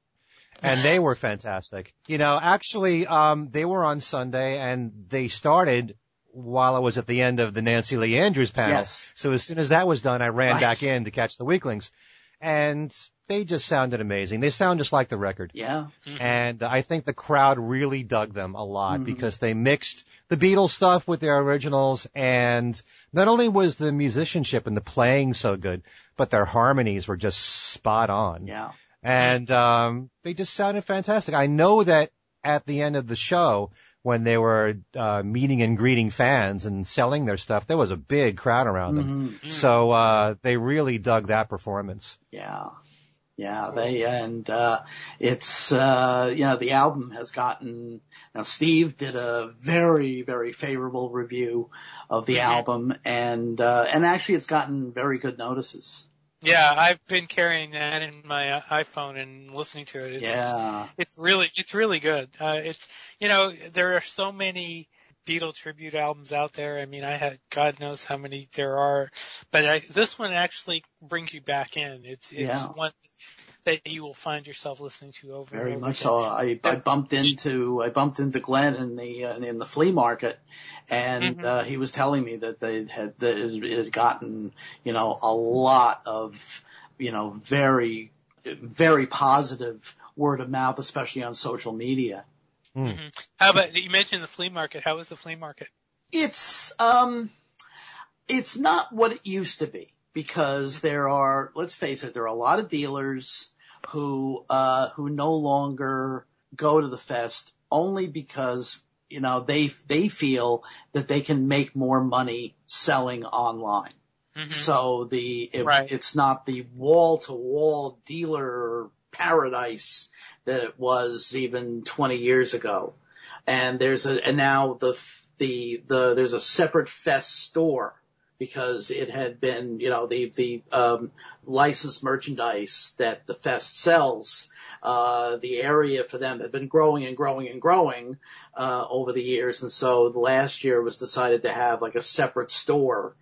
Speaker 2: And they were fantastic. You know, actually, um, they were on Sunday and they started while I was at the end of the Nancy Lee Andrews panel.
Speaker 3: Yes.
Speaker 2: So as soon as that was done, I ran right. back in to catch the Weeklings. And they just sounded amazing. They sound just like the record.
Speaker 3: Yeah.
Speaker 2: Mm-hmm. And I think the crowd really dug them a lot mm-hmm. because they mixed the Beatles stuff with their originals and not only was the musicianship and the playing so good, but their harmonies were just spot on.
Speaker 3: Yeah.
Speaker 2: And um they just sounded fantastic. I know that at the end of the show when they were uh, meeting and greeting fans and selling their stuff, there was a big crowd around them. Mm-hmm. So uh, they really dug that performance.
Speaker 3: Yeah, yeah, they and uh, it's uh, you know the album has gotten now. Steve did a very very favorable review of the mm-hmm. album, and uh, and actually it's gotten very good notices.
Speaker 1: Yeah, I've been carrying that in my uh, iPhone and listening to it. It's,
Speaker 3: yeah,
Speaker 1: it's really it's really good. Uh, it's you know there are so many Beatle tribute albums out there. I mean, I had God knows how many there are, but I, this one actually brings you back in. It's it's yeah. one that you will find yourself listening to over
Speaker 3: very
Speaker 1: and
Speaker 3: over much so. I, I bumped into I bumped into Glen in the uh, in the flea market, and mm-hmm. uh, he was telling me that they had that it had gotten you know a lot of you know very very positive word of mouth, especially on social media.
Speaker 1: Mm. Mm-hmm. How about you mentioned the flea market? How was the flea market?
Speaker 3: It's um, it's not what it used to be because there are, let's face it, there are a lot of dealers who uh, who no longer go to the fest only because you know they they feel that they can make more money selling online. Mm-hmm. So the it, right. it's not the wall to wall dealer paradise that it was even 20 years ago. And there's a and now the the the there's a separate fest store because it had been, you know, the, the, um, licensed merchandise that the fest sells, uh, the area for them had been growing and growing and growing, uh, over the years. And so last year was decided to have like a separate store,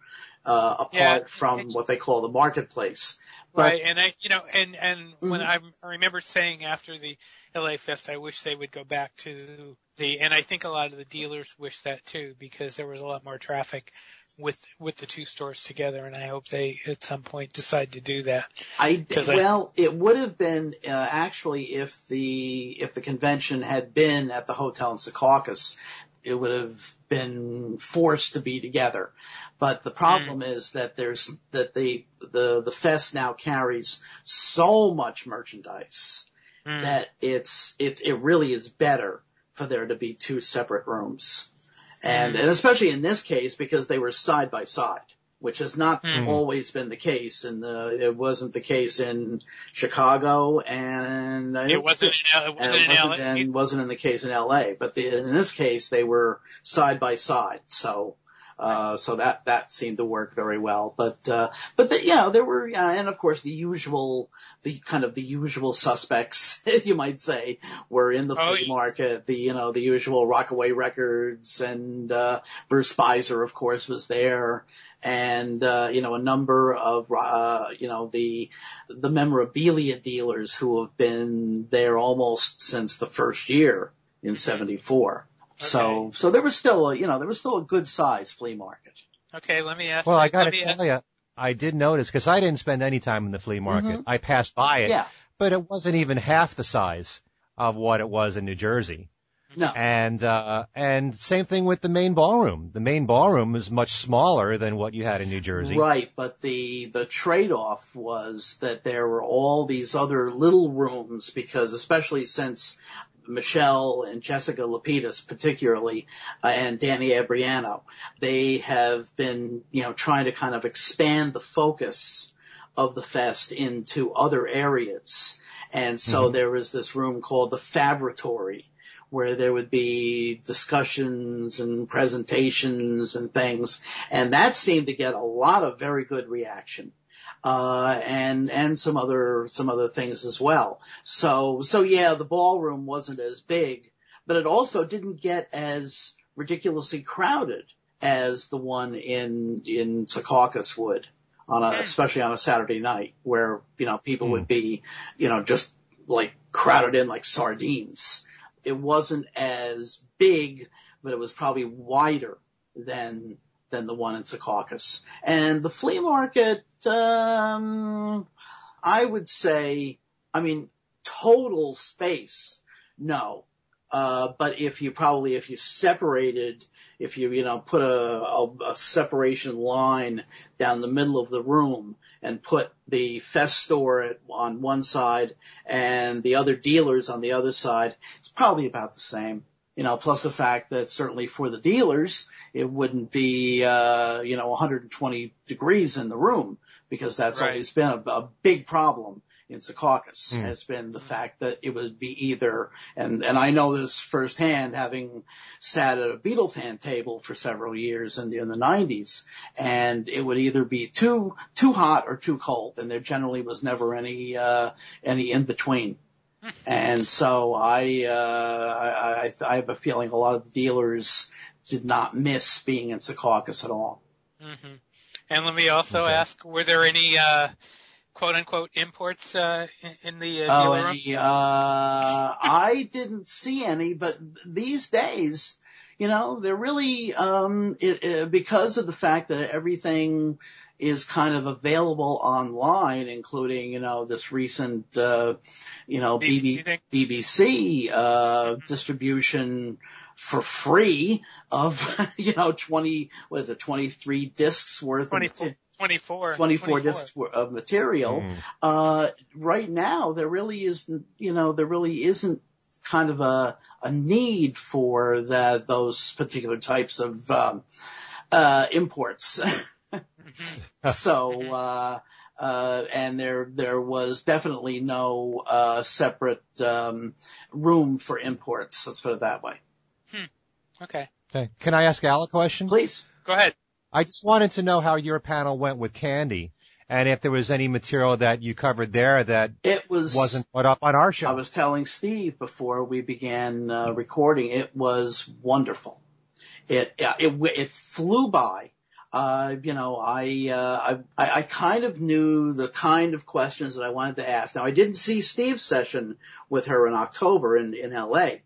Speaker 3: uh, apart yeah, from what they call the marketplace.
Speaker 1: But, right, and I, you know, and and mm-hmm. when I, I remember saying after the LA Fest, I wish they would go back to the, and I think a lot of the dealers wish that too because there was a lot more traffic with with the two stores together, and I hope they at some point decide to do that.
Speaker 3: I well, I, it would have been uh, actually if the if the convention had been at the hotel in Secaucus. it would have been forced to be together. But the problem mm. is that there's that the the the fest now carries so much merchandise mm. that it's it it really is better for there to be two separate rooms, and and especially in this case because they were side by side which has not mm. always been the case, and it wasn't the case in Chicago, and
Speaker 1: it wasn't. In, it wasn't, in
Speaker 3: wasn't, and wasn't in the case in L.A. But the, in this case, they were side by side, so. Uh, so that, that seemed to work very well. But, uh, but the, yeah, there were, uh, and of course the usual, the kind of the usual suspects, (laughs) you might say, were in the oh, flea market. The, you know, the usual Rockaway Records and, uh, Bruce Spizer, of course, was there and uh, you know a number of uh, you know the the memorabilia dealers who have been there almost since the first year in '74. Okay. So so there was still a, you know there was still a good size flea market.
Speaker 1: Okay, let me ask.
Speaker 2: Well, I got to tell you, I did notice because I didn't spend any time in the flea market. Mm-hmm. I passed by it,
Speaker 3: yeah.
Speaker 2: but it wasn't even half the size of what it was in New Jersey.
Speaker 3: No.
Speaker 2: And uh and same thing with the main ballroom. The main ballroom is much smaller than what you had in New Jersey.
Speaker 3: Right, but the the trade-off was that there were all these other little rooms because especially since Michelle and Jessica Lapidus particularly, uh, and Danny Abriano, they have been, you know, trying to kind of expand the focus of the fest into other areas. And so mm-hmm. there was this room called the Fabratory, where there would be discussions and presentations and things. And that seemed to get a lot of very good reaction. Uh, and, and some other, some other things as well. So, so yeah, the ballroom wasn't as big, but it also didn't get as ridiculously crowded as the one in, in Secaucus would on a, especially on a Saturday night where, you know, people mm. would be, you know, just like crowded in like sardines it wasn't as big, but it was probably wider than than the one in Secaucus. And the flea market, um, I would say, I mean, total space, no. Uh, but if you probably, if you separated, if you, you know, put a, a, a separation line down the middle of the room and put the Fest store at, on one side and the other dealers on the other side, it's probably about the same. You know, plus the fact that certainly for the dealers, it wouldn't be, uh, you know, 120 degrees in the room because that's right. always been a, a big problem in Secaucus mm. has been the fact that it would be either, and, and I know this firsthand having sat at a Beatle fan table for several years in the, in the 90s, and it would either be too, too hot or too cold, and there generally was never any, uh, any in between. And so I, uh, I, I have a feeling a lot of the dealers did not miss being in Secaucus at all.
Speaker 1: Mm-hmm. And let me also okay. ask, were there any, uh, quote unquote imports uh, in the uh, oh,
Speaker 3: any, uh, I didn't see any, but these days, you know, they're really um, it, it, because of the fact that everything is kind of available online, including you know this recent uh, you know BBC, BBC uh, mm-hmm. distribution for free of (laughs) you know twenty what is it twenty three discs worth
Speaker 1: 24. of 24,
Speaker 3: 24, 24. discs of material. Mm. Uh, right now, there really isn't, you know, there really isn't kind of a, a need for that, those particular types of, um, uh, imports. (laughs) (laughs) Mm-hmm. so, uh, uh, and there there was definitely no uh, separate um, room for imports. Let's put it that way.
Speaker 1: Hmm. Okay.
Speaker 2: Okay. Can I ask Al a question?
Speaker 3: Please.
Speaker 1: Go ahead.
Speaker 2: I just wanted to know how your panel went with Candy and if there was any material that you covered there that
Speaker 3: it was
Speaker 2: wasn't put up on our show. I
Speaker 3: was telling Steve before we began uh, recording, it was wonderful. It it it flew by. Uh, you know, I, uh, I I kind of knew the kind of questions that I wanted to ask. Now, I didn't see Steve's session with her in October in in L.A.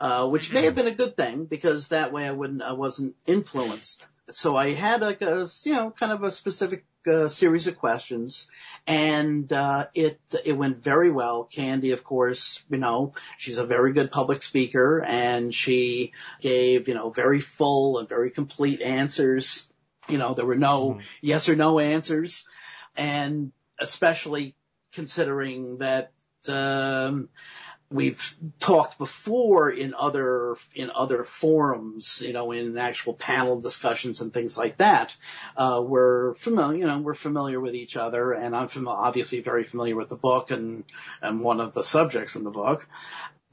Speaker 3: Uh, which may have been a good thing because that way I wouldn't, I wasn't influenced so I had like a, you know, kind of a specific uh, series of questions and, uh, it, it went very well. Candy, of course, you know, she's a very good public speaker and she gave, you know, very full and very complete answers. You know, there were no mm-hmm. yes or no answers and especially considering that, um, we've talked before in other in other forums, you know, in actual panel discussions and things like that. Uh, we're familiar, you know, we're familiar with each other, and I'm fam- obviously very familiar with the book and and one of the subjects in the book.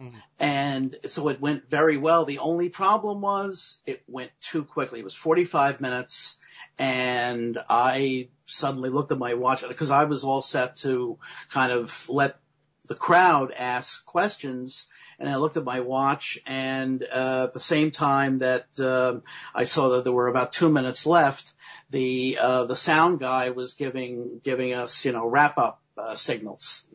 Speaker 3: Mm-hmm. And so it went very well. The only problem was it went too quickly. It was 45 minutes and I suddenly looked at my watch because I was all set to kind of let the crowd ask questions. And I looked at my watch and uh, at the same time that um, I saw that there were about two minutes left, the uh, the sound guy was giving giving us you know wrap up uh, signals.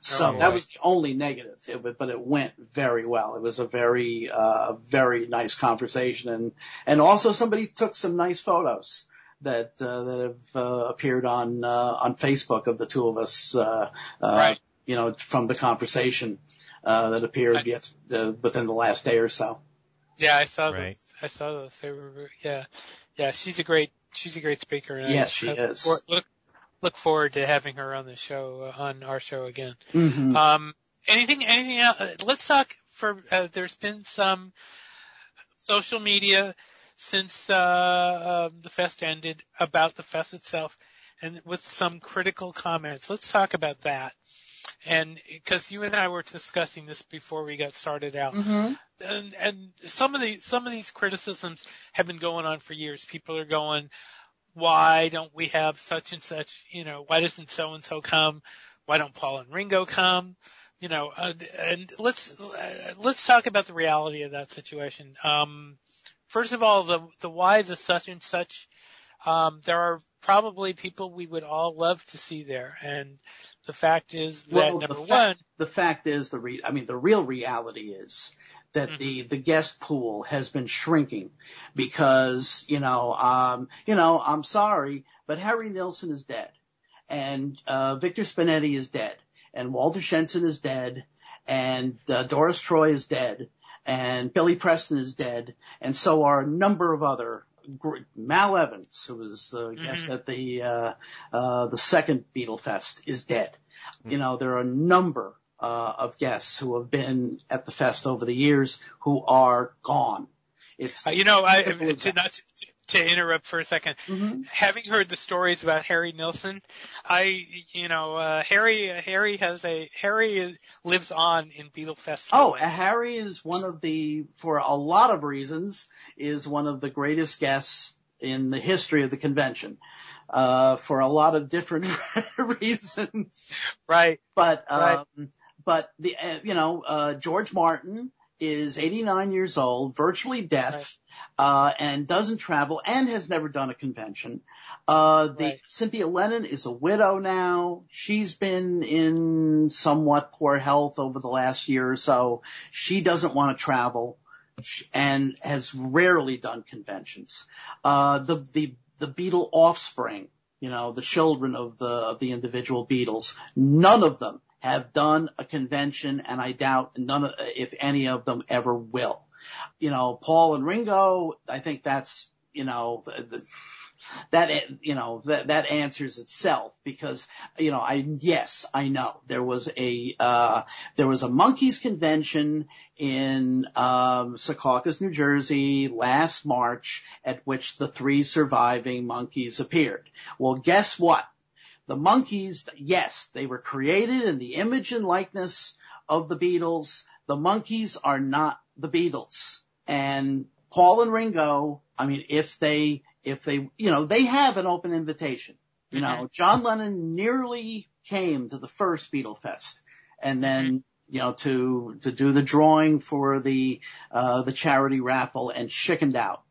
Speaker 3: So oh, that was the only negative, it, but it went very well. It was a very uh, very nice conversation. And and also somebody took some nice photos that uh, that have uh, appeared on uh, on Facebook of the two of us uh, uh, right you know, from the conversation uh, that appeared yet, uh, within the last day or so.
Speaker 1: Yeah, I saw right. those. I saw those. They were, yeah, yeah. She's a great, she's a great speaker.
Speaker 3: And yes, I, she I is.
Speaker 1: For, look, look forward to having her on the show, uh, on our show again.
Speaker 3: Mm-hmm.
Speaker 1: Um, anything, anything else? Let's talk for, uh, there's been some social media since, uh, uh, the fest ended about the fest itself and with some critical comments. Let's talk about that. And because you and I were discussing this before we got started out,
Speaker 3: mm-hmm.
Speaker 1: and, and some of the some of these criticisms have been going on for years. People are going, why don't we have such and such? You know, why doesn't so and so come? Why don't Paul and Ringo come? You know, uh, and let's uh, let's talk about the reality of that situation. Um, first of all, the the why the such and such. Um, there are probably people we would all love to see there, and the fact is that well, number
Speaker 3: the
Speaker 1: fa- one,
Speaker 3: the fact is the re- I mean the real reality is that mm-hmm. the the guest pool has been shrinking because you know um you know I'm sorry but Harry Nilsson is dead and uh Victor Spinetti is dead and Walter Shenson is dead and uh, Doris Troy is dead and Billy Preston is dead and so are a number of other Mal Evans, who was the mm-hmm. guest at the uh, uh, the second Beatle Fest, is dead. Mm-hmm. You know, there are a number uh, of guests who have been at the fest over the years who are gone.
Speaker 1: It's uh, you know, I to not to interrupt for a 2nd mm-hmm. having heard the stories about Harry Nilsson, I you know uh, Harry Harry has a Harry lives on in Beatlefest.
Speaker 3: Oh, Harry is one of the for a lot of reasons is one of the greatest guests in the history of the convention. Uh, for a lot of different (laughs) reasons.
Speaker 1: Right.
Speaker 3: But, um, right. but the, uh, you know, uh, George Martin is 89 years old, virtually deaf, right. uh, and doesn't travel and has never done a convention. Uh, the right. Cynthia Lennon is a widow now. She's been in somewhat poor health over the last year or so. She doesn't want to travel and has rarely done conventions. Uh, the, the, the Beatle offspring, you know, the children of the, of the individual Beatles, none of them have done a convention and I doubt none of, if any of them ever will. You know, Paul and Ringo, I think that's, you know, that you know that that answers itself because you know I yes I know there was a uh there was a Monkees convention in um Secaucus New Jersey last March at which the three surviving Monkees appeared well guess what the Monkees, yes, they were created in the image and likeness of the Beatles. The Monkees are not the Beatles. And Paul and Ringo, I mean, if they, if they, you know, they have an open invitation. You know, mm-hmm. John Lennon nearly came to the first Beatle Fest and then, mm-hmm. you know, to, to do the drawing for the, uh, the charity raffle and chickened out.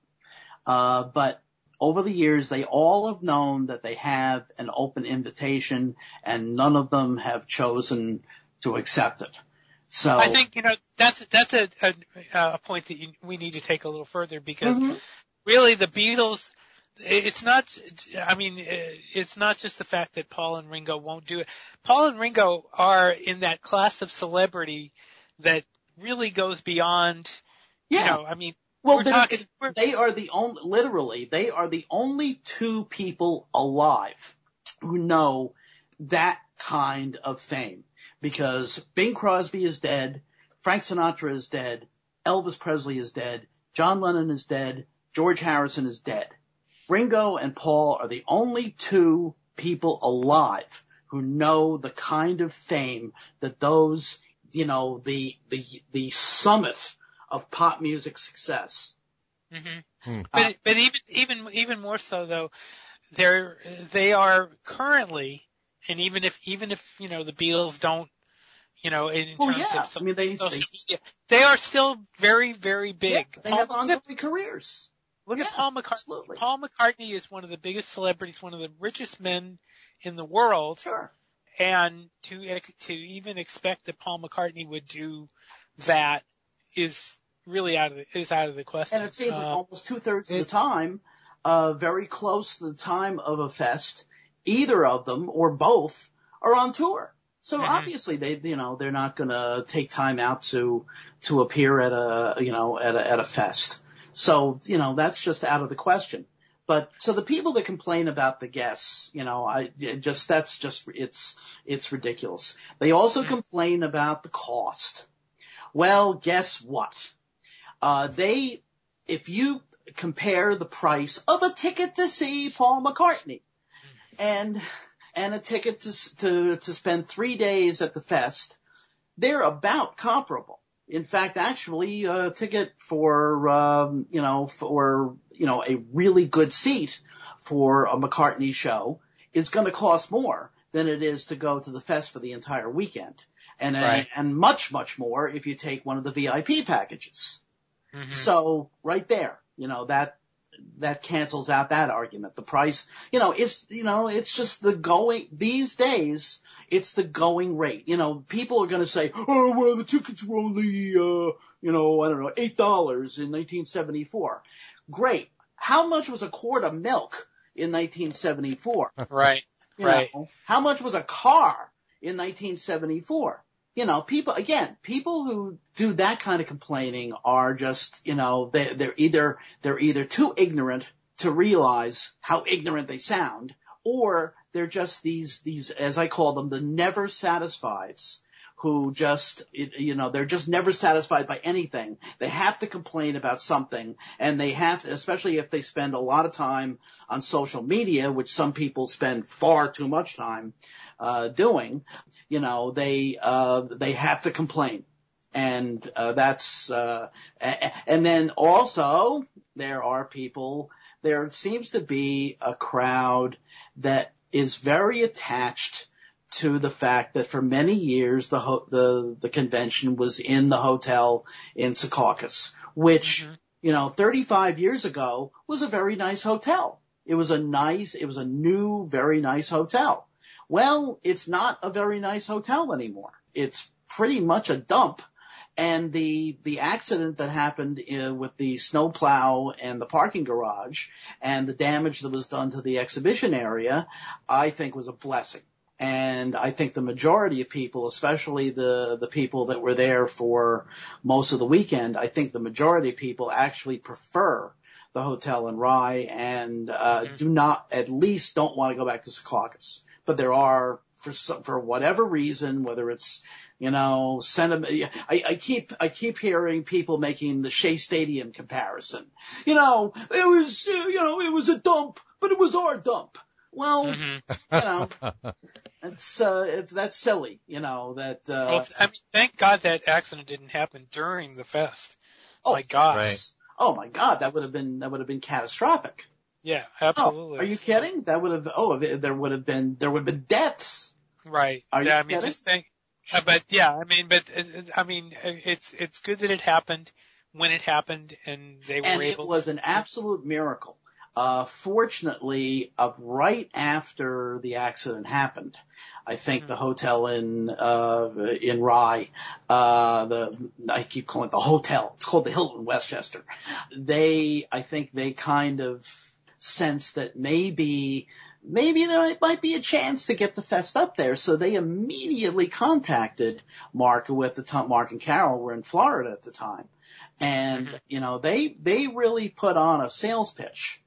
Speaker 3: Uh, but over the years, they all have known that they have an open invitation and none of them have chosen to accept it. So
Speaker 1: I think, you know, that's, that's a, a, a point that you, we need to take a little further because mm-hmm. really the Beatles, it's not, I mean, it's not just the fact that Paul and Ringo won't do it. Paul and Ringo are in that class of celebrity that really goes beyond,
Speaker 3: Yeah.
Speaker 1: you know, I mean,
Speaker 3: Well,
Speaker 1: talking,
Speaker 3: they are the only, literally, they are the only two people alive who know that kind of fame. Because Bing Crosby is dead, Frank Sinatra is dead, Elvis Presley is dead, John Lennon is dead, George Harrison is dead. Ringo and Paul are the only two people alive who know the kind of fame that those, you know, the, the, the summit of pop music success.
Speaker 1: mhm.
Speaker 2: Hmm.
Speaker 1: but, but even, even, even more so though, they're, they are currently, and even if, even if, you know, the Beatles don't, you know, in, in
Speaker 3: Well,
Speaker 1: terms
Speaker 3: yeah.
Speaker 1: of some
Speaker 3: I mean, they,
Speaker 1: social
Speaker 3: they,
Speaker 1: media, they are still very, very big.
Speaker 3: yeah, they
Speaker 1: Paul-
Speaker 3: have
Speaker 1: look
Speaker 3: ongoing
Speaker 1: at-
Speaker 3: careers.
Speaker 1: Look
Speaker 3: Yeah,
Speaker 1: at Paul McCartney.
Speaker 3: Absolutely.
Speaker 1: Paul McCartney is one of the biggest celebrities, one of the richest men in the world,
Speaker 3: Sure.
Speaker 1: and to to even expect that Paul McCartney would do that is really out of the, is out of the question.
Speaker 3: And it seems like
Speaker 1: Uh,
Speaker 3: almost two thirds of the time, uh, very close to the time of a fest, either of them or both are on tour. So
Speaker 1: Mhm.
Speaker 3: obviously they, you know, they're not going to take time out to, to appear at a, you know, at a, at a fest. So, you know, that's just out of the question. But so the people that complain about the guests, you know, I just that's just it's it's ridiculous. They also
Speaker 1: Mhm.
Speaker 3: complain about the cost. Well, guess what? Uh, they, if you compare the price of a ticket to see Paul McCartney and, and a ticket to, to, to spend three days at the fest, they're about comparable. In fact, actually, a ticket for, um, you know, for, you know, a really good seat for a McCartney show is going to cost more than it is to go to the fest for the entire weekend. And,
Speaker 2: Right.
Speaker 3: and much, much more if you take one of the VIP packages.
Speaker 1: mhm.
Speaker 3: So right there, you know, that, that cancels out that argument. The price, you know, it's, you know, it's just the going, these days, it's the going rate. You know, people are going to say, oh, well, the tickets were only, uh, you know, I don't know, $8 in 1974. Great. How much was a quart of milk in 1974? (laughs)
Speaker 1: right.
Speaker 3: You
Speaker 1: Right.
Speaker 3: know, how much was a car in 1974? You know, people, again, people who do that kind of complaining are just, you know, they, they're either, they're either too ignorant to realize how ignorant they sound, or they're just these, these, as I call them, the never satisfieds who just, you know, they're just never satisfied by anything. They have to complain about something and they have, especially if they spend a lot of time on social media, which some people spend far too much time, uh, doing, you know, they, uh, they have to complain. And, uh, that's, uh, and then also there are people, there seems to be a crowd that is very attached to the fact that for many years the ho- the the convention was in the hotel in Secaucus, which
Speaker 1: Mhm.
Speaker 3: you know 35 years ago was a very nice hotel. It was a nice, it was a new, very nice hotel. Well, it's not a very nice hotel anymore. It's pretty much a dump. And the the accident that happened uh, with the snowplow and the parking garage and the damage that was done to the exhibition area, I think was a blessing. And I think the majority of people, especially the, the people that were there for most of the weekend, I think the majority of people actually prefer the hotel in Rye and, uh,
Speaker 1: Mhm.
Speaker 3: do not, at least don't want to go back to Secaucus. But there are, for some, for whatever reason, whether it's, you know, sentiment, I, I keep, I keep hearing people making the Shea Stadium comparison. You know, it was, you know, it was a dump, but it was our dump. Well,
Speaker 1: Mhm.
Speaker 3: you know, it's uh, it's that's silly, you know that. Uh,
Speaker 1: Well, I mean, thank God that accident didn't happen during the fest.
Speaker 3: oh
Speaker 1: my gosh.
Speaker 2: Right.
Speaker 3: Oh my God, that would have been that would have been catastrophic.
Speaker 1: Yeah,
Speaker 3: Oh,
Speaker 1: absolutely.
Speaker 3: are you kidding? That would have oh there would have been there would have been deaths.
Speaker 1: Right.
Speaker 3: Are you
Speaker 1: yeah, I mean,
Speaker 3: kidding?
Speaker 1: just think. Uh, but yeah, I mean, but uh, uh, I mean, it's it's good that it happened when it happened, and they were
Speaker 3: and it was
Speaker 1: to,
Speaker 3: an absolute miracle. Uh, fortunately, uh, right after the accident happened, I think
Speaker 1: Hmm.
Speaker 3: the hotel in uh, in Rye, uh, the I keep calling it the hotel. It's called the Hilton Westchester. They, I think, they kind of sense that maybe maybe there might be a chance to get the fest up there. So they immediately contacted Mark, who at the time, Mark and Carol were in Florida at the time. And, you know, they, they really put on a sales pitch.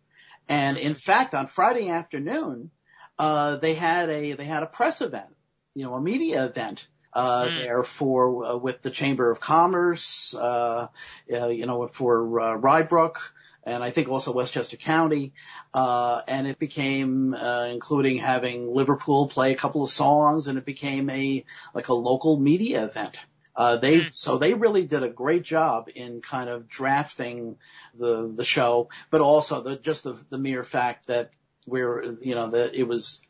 Speaker 3: And in fact, on Friday afternoon, uh, they had a, they had a press event, you know, a media event. Uh,
Speaker 1: Mm.
Speaker 3: there for, uh, with the Chamber of Commerce, uh, uh you know, for, uh, Rye Brook, and I think also Westchester County. Uh, and it became, uh, including having Liddypool play a couple of songs and it became a, like a local media event. Uh, they, so they really did a great job in kind of drafting the, the show, but also the, just the, the mere fact that we're, you know, that it was,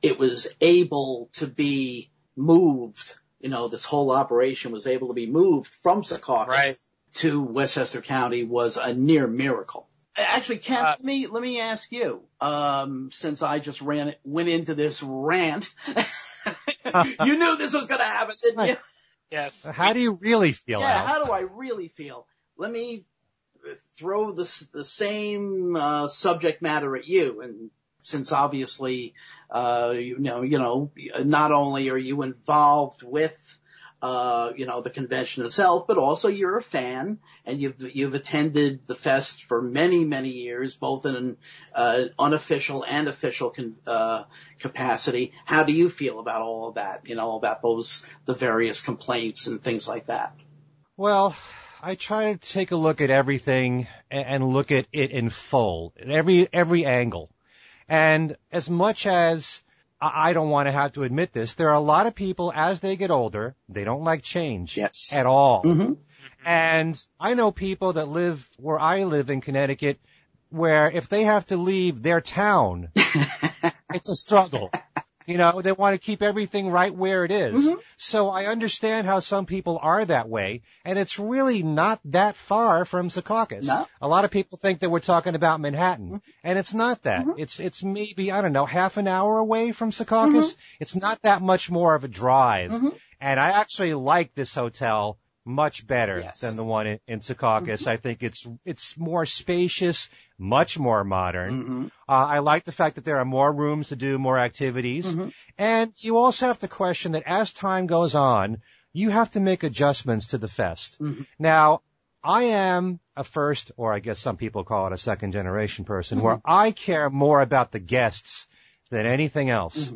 Speaker 3: it was able to be moved, you know, this whole operation was able to be moved from Secaucus
Speaker 1: Right.
Speaker 3: To Westchester County was a near miracle. Actually, Ken,
Speaker 1: Uh,
Speaker 3: let me let me ask you. Um, since I just ran went into this rant, (laughs) you knew this was going to happen, didn't you?
Speaker 1: Yes.
Speaker 2: How do you really feel,
Speaker 3: Yeah.
Speaker 2: Al?
Speaker 3: How do I really feel? Let me throw the the same uh, subject matter at you, and since obviously, uh, you know, you know, not only are you involved with uh, you know, the convention itself, but also you're a fan and you've, you've attended the fest for many, many years, both in an, uh, unofficial and official con, uh, capacity. How do you feel about all of that? You know, about those, the various complaints and things like that?
Speaker 2: Well, I try to take a look at everything and look at it in full, every every angle. And as much as I don't want to have to admit this, there are a lot of people as they get older, they don't like change
Speaker 3: Yes.
Speaker 2: at all.
Speaker 3: Mm-hmm.
Speaker 2: And I know people that live where I live in Connecticut where if they have to leave their town, (laughs) it's a struggle. You know, they want to keep everything right where it is.
Speaker 3: Mhm.
Speaker 2: So I understand how some people are that way, and it's really not that far from Secaucus.
Speaker 3: No.
Speaker 2: A lot of people think that we're talking about Manhattan, and it's not that.
Speaker 3: Mhm.
Speaker 2: It's it's maybe I don't know half an hour away from Secaucus. It's not that much more of a drive,
Speaker 3: Mhm.
Speaker 2: and I actually like this hotel much better
Speaker 3: Yes.
Speaker 2: than the one in, in Secaucus. I think it's it's more spacious, much more modern.
Speaker 3: Mm-hmm.
Speaker 2: Uh, I like the fact that there are more rooms to do more activities.
Speaker 3: Mhm.
Speaker 2: And you also have to question that as time goes on, you have to make adjustments to the fest.
Speaker 3: Mhm.
Speaker 2: Now, I am a first, or I guess some people call it a second generation person,
Speaker 3: Mm-hmm.
Speaker 2: where I care more about the guests than anything else.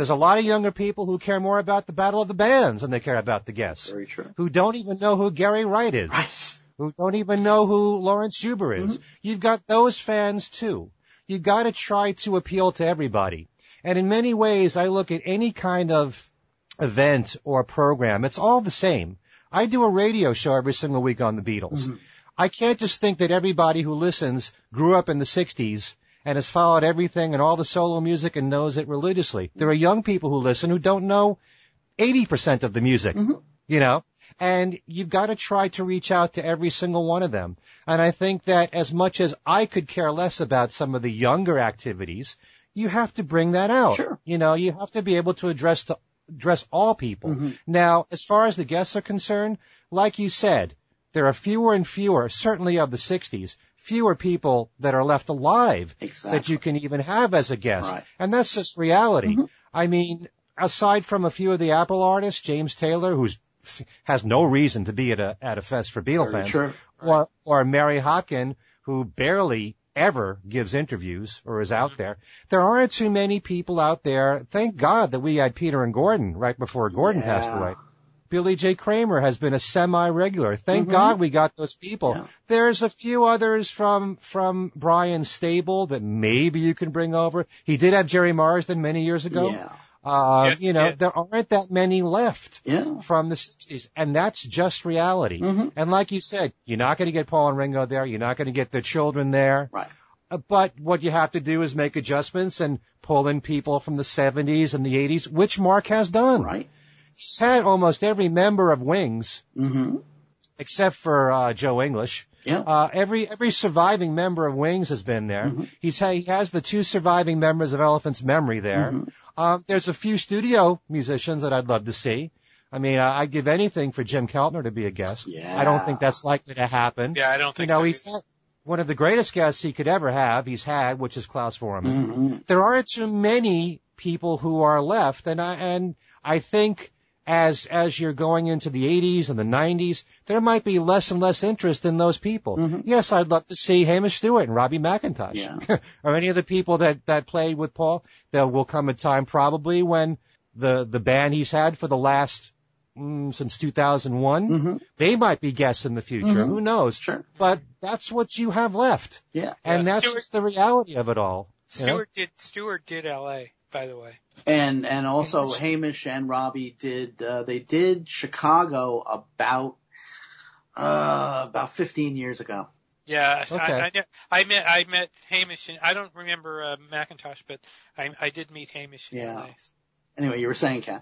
Speaker 2: There's a lot of younger people who care more about the Battle of the Bands than they care about the guests,
Speaker 3: Very true.
Speaker 2: who don't even know who Gary Wright is
Speaker 3: Right.
Speaker 2: who don't even know who Laurence Juber is. Mm-hmm. You've got those fans too. You've got to try to appeal to everybody. And in many ways, I look at any kind of event or program, it's all the same. I do a radio show every single week on the Beatles. Mm-hmm. I can't just think that everybody who listens grew up in the 60s and has followed everything and all the solo music and knows it religiously. There are young people who listen who don't know 80% of the music, mm-hmm. you know, and you've got to try to reach out to every single one of them. And I think that as much as I could care less about some of the younger activities, you have to bring that out.
Speaker 3: Sure.
Speaker 2: You know, you have to be able to address address all people. Mm-hmm. Now, as far as the guests are concerned, like you said, there are fewer and fewer, certainly of the 60s, fewer people that are left alive
Speaker 3: Exactly.
Speaker 2: that you can even have as a guest.
Speaker 3: Right.
Speaker 2: And that's just reality.
Speaker 3: Mhm.
Speaker 2: I mean, aside from a few of the Apple artists, James Taylor, who's has no reason to be at a at a fest for Beatle
Speaker 3: Very
Speaker 2: fans,
Speaker 3: true.
Speaker 2: or or Mary Hopkin, who barely ever gives interviews or is out there. There aren't too many people out there. Thank God that we had Peter and Gordon right before Gordon passed
Speaker 3: Yeah.
Speaker 2: away. Billy J. Kramer has been a semi-regular. Thank
Speaker 3: Mhm.
Speaker 2: God we got those people.
Speaker 3: Yeah.
Speaker 2: There's a few others from from Brian stable that maybe you can bring over. He did have Gerry Marsden many years ago.
Speaker 3: Yeah.
Speaker 2: Uh,
Speaker 1: Yes,
Speaker 2: you know,
Speaker 1: yeah.
Speaker 2: there aren't that many left
Speaker 3: Yeah.
Speaker 2: from the 60s, and that's just reality.
Speaker 3: Mhm.
Speaker 2: And like you said, you're not going to get Paul and Ringo there. You're not going to get their children there.
Speaker 3: Right.
Speaker 2: Uh, But what you have to do is make adjustments and pull in people from the 70s and the 80s, which Mark has done.
Speaker 3: Right.
Speaker 2: He's had almost every member of Wings,
Speaker 3: Mm-hmm.
Speaker 2: except for uh, Joe English.
Speaker 3: Yeah.
Speaker 2: Uh, every every surviving member of Wings has been there.
Speaker 3: Mhm.
Speaker 2: He's ha- he has the two surviving members of Elephant's Memory there.
Speaker 3: Mhm.
Speaker 2: Um, there's a few studio musicians that I'd love to see. I mean, I- I'd give anything for Jim Keltner to be a guest.
Speaker 3: Yeah.
Speaker 2: I don't think that's likely to happen.
Speaker 1: Yeah, I don't think.
Speaker 2: You
Speaker 1: know,
Speaker 2: he's had, one of the greatest guests he could ever have, he's had, which is Klaus Voormann.
Speaker 3: hmm
Speaker 2: There aren't too many people who are left, and I and I think as as you're going into the 80s and the 90s, there might be less and less interest in those people.
Speaker 3: Mhm.
Speaker 2: Yes, I'd love to see Hamish Stewart and Robbie McIntosh,
Speaker 3: Yeah. (laughs)
Speaker 2: or any of the people that that played with Paul. There will come a time probably when the the band he's had for the last mm, since 2001,
Speaker 3: hmm
Speaker 2: they might be guests in the future.
Speaker 3: Mhm.
Speaker 2: Who knows?
Speaker 3: Sure.
Speaker 2: But that's what you have left,
Speaker 3: Yeah.
Speaker 2: and
Speaker 1: Yeah,
Speaker 2: that's
Speaker 1: Stewart-
Speaker 2: just the reality of it all. you know?
Speaker 1: Stewart did Stewart did L.A. By the way.
Speaker 3: And and also Hamish and Robbie did uh, they did Chicago about uh about 15 years ago.
Speaker 1: Yeah,
Speaker 2: Okay.
Speaker 1: I, I, I met I met Hamish and I don't remember uh, McIntosh, but I I did meet Hamish. In
Speaker 3: Yeah.
Speaker 1: LA.
Speaker 3: Anyway, you were saying, Ken.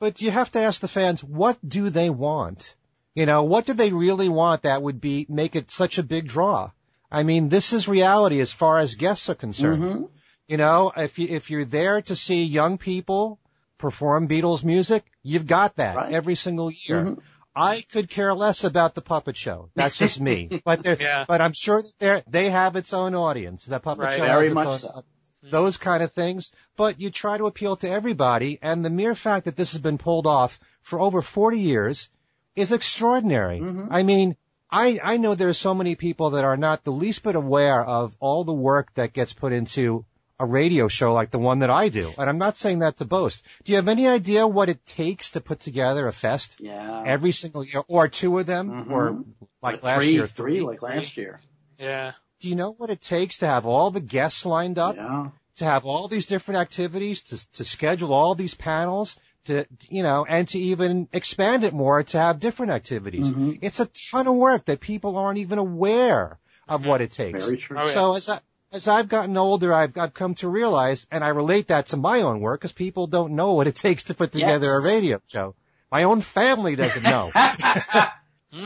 Speaker 2: But you have to ask the fans, what do they want? You know, what do they really want that would be, make it such a big draw? I mean, this is reality as far as guests are concerned.
Speaker 3: Mhm.
Speaker 2: You know, if you, if you're there to see young people perform Beatles music, you've got that
Speaker 3: Right.
Speaker 2: every single year.
Speaker 3: Mhm.
Speaker 2: I could care less about the puppet show. That's just me. (laughs) but they're,
Speaker 1: Yeah.
Speaker 2: but I'm sure that they they have its own audience. The puppet
Speaker 1: Right.
Speaker 2: show
Speaker 3: Very
Speaker 2: has its
Speaker 3: much
Speaker 2: own
Speaker 3: so.
Speaker 2: those kind of things. But you try to appeal to everybody, and the mere fact that this has been pulled off for over 40 years is extraordinary.
Speaker 3: Mhm.
Speaker 2: I mean, I, I know there's so many people that are not the least bit aware of all the work that gets put into a radio show like the one that I do. And I'm not saying that to boast. Do you have any idea what it takes to put together a fest
Speaker 3: Yeah.
Speaker 2: every single year, or two of them,
Speaker 3: Mhm.
Speaker 2: or like
Speaker 3: Or
Speaker 2: last
Speaker 3: three,
Speaker 2: year,
Speaker 3: three like last year.
Speaker 1: Yeah.
Speaker 2: Do you know what it takes to have all the guests lined up?
Speaker 3: Yeah.
Speaker 2: to have all these different activities, to, to schedule all these panels, to, you know, and to even expand it more to have different activities.
Speaker 3: Mhm.
Speaker 2: It's a ton of work that people aren't even aware of what it takes.
Speaker 3: Very true.
Speaker 1: Oh, yeah.
Speaker 2: So as I, as I've gotten older, I've, I've come to realize, and I relate that to my own work, because people don't know what it (laughs) takes to put together
Speaker 3: Yes.
Speaker 2: a radio show. My own family doesn't know. (laughs)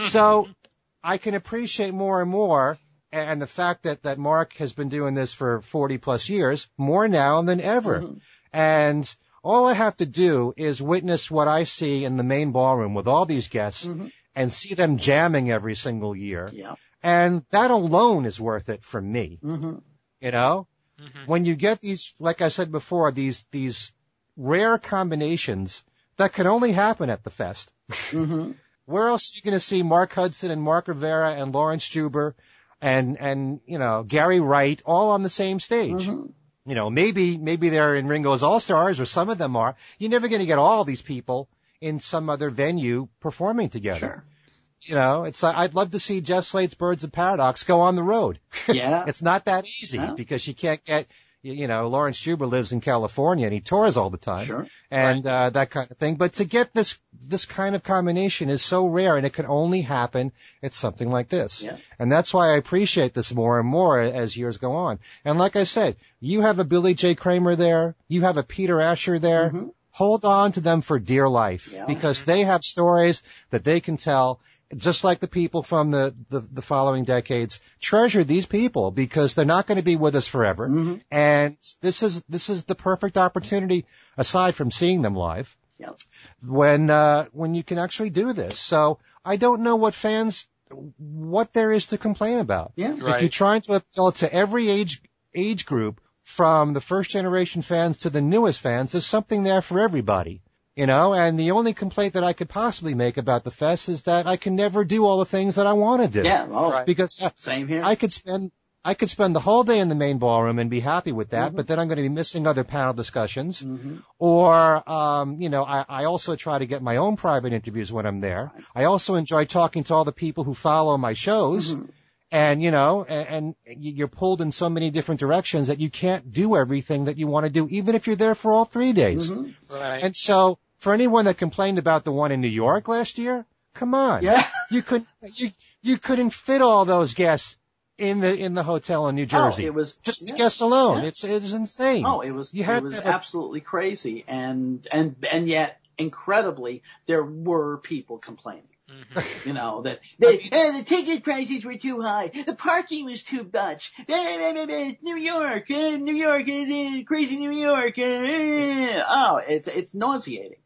Speaker 2: So I can appreciate more and more, and the fact that, that Mark has been doing this for 40 plus years, more now than ever.
Speaker 3: Mhm.
Speaker 2: And all I have to do is witness what I see in the main ballroom with all these guests
Speaker 3: Mhm.
Speaker 2: and see them jamming every single year.
Speaker 3: Yeah.
Speaker 2: And that alone is worth it for me,
Speaker 3: hmm
Speaker 2: you know?
Speaker 1: Mhm.
Speaker 2: When you get these, like I said before, these, these rare combinations that can only happen at the fest.
Speaker 3: hmm (laughs)
Speaker 2: Where else are you going to see Mark Hudson and Mark Rivera and Laurence Juber and, and, you know, Gary Wright all on the same stage?
Speaker 3: hmm
Speaker 2: You know, maybe, maybe they're in Ringo's All-Stars or some of them are. You're never going to get all these people in some other venue performing together.
Speaker 3: Sure.
Speaker 2: You know, it's like, I'd love to see Jeff Slate's Birds of Paradox go on the road. (laughs)
Speaker 3: Yeah.
Speaker 2: It's not that easy
Speaker 3: No.
Speaker 2: because you can't get, you know, Laurence Juber lives in California and he tours all the time
Speaker 3: Sure.
Speaker 2: and uh, that kind of thing. But to get this this kind of combination is so rare, and it can only happen at something like this.
Speaker 3: Yeah.
Speaker 2: And that's why I appreciate this more and more as years go on. And like I said, you have a Billy J. Kramer there, you have a Peter Asher there.
Speaker 3: Mhm.
Speaker 2: Hold on to them for dear life
Speaker 3: Yeah.
Speaker 2: because they have stories that they can tell. Just like the people from the, the, the following decades, treasure these people because they're not going to be with us forever.
Speaker 3: Mhm.
Speaker 2: And this is this is the perfect opportunity, aside from seeing them live,
Speaker 3: Yep.
Speaker 2: when uh, when you can actually do this. So I don't know what fans what there is to complain about.
Speaker 3: Yeah.
Speaker 2: If you're trying to appeal to every age age group, from the first generation fans to the newest fans, there's something there for everybody. You know, and the only complaint that I could possibly make about the fest is that I can never do all the things that I want to do.
Speaker 3: Yeah. all
Speaker 1: right.
Speaker 2: Because uh,
Speaker 3: same here.
Speaker 2: I could spend I could spend the whole day in the main ballroom and be happy with that,
Speaker 3: Mhm.
Speaker 2: but then I'm going to be missing other panel discussions.
Speaker 3: Mhm.
Speaker 2: Or, um, you know, I, I also try to get my own private interviews when I'm there. I also enjoy talking to all the people who follow my shows.
Speaker 3: Mhm.
Speaker 2: And, you know, and, and you're pulled in so many different directions that you can't do everything that you want to do, even if you're there for all three days.
Speaker 3: Mhm.
Speaker 1: Right.
Speaker 2: And so, for anyone that complained about the one in New York last year, come on.
Speaker 3: Yeah. (laughs)
Speaker 2: You could you you couldn't fit all those guests in the in the hotel in New Jersey.
Speaker 3: Oh, it was
Speaker 2: just the
Speaker 3: yeah.
Speaker 2: guests alone.
Speaker 3: Yeah.
Speaker 2: It's it's insane.
Speaker 3: Oh, it was
Speaker 2: You
Speaker 3: it
Speaker 2: had
Speaker 3: was
Speaker 2: to have a-
Speaker 3: absolutely crazy, and and and yet incredibly, there were people complaining.
Speaker 1: Mhm.
Speaker 3: You know that they, the ticket prices were too high, the parking was too much. New York, eh, New York, eh, eh, crazy New York. eh. Oh, it's it's nauseating.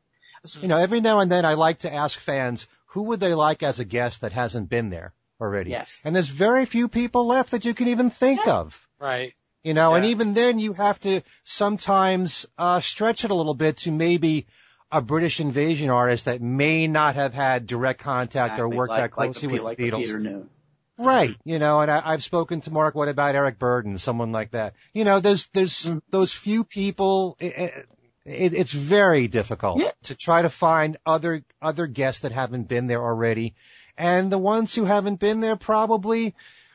Speaker 2: You know, every now and then I like to ask fans who would they like as a guest that hasn't been there already.
Speaker 3: Yes.
Speaker 2: And there's very few people left that you can even think of.
Speaker 1: Right.
Speaker 2: You know, and even then you have to sometimes uh stretch it a little bit to maybe a British invasion artist that may not have had direct contact or worked
Speaker 3: like,
Speaker 2: that closely
Speaker 3: like
Speaker 2: with
Speaker 3: the, like
Speaker 2: the Beatles.
Speaker 3: Peter Noone.
Speaker 2: Right. You know, and I, I've spoken to Mark. What about Eric Burdon? Someone like that. You know, there's, there's
Speaker 3: Mm.
Speaker 2: those few people. It, it, it's very difficult
Speaker 3: Yeah.
Speaker 2: to try to find other, other guests that haven't been there already. And the ones who haven't been there probably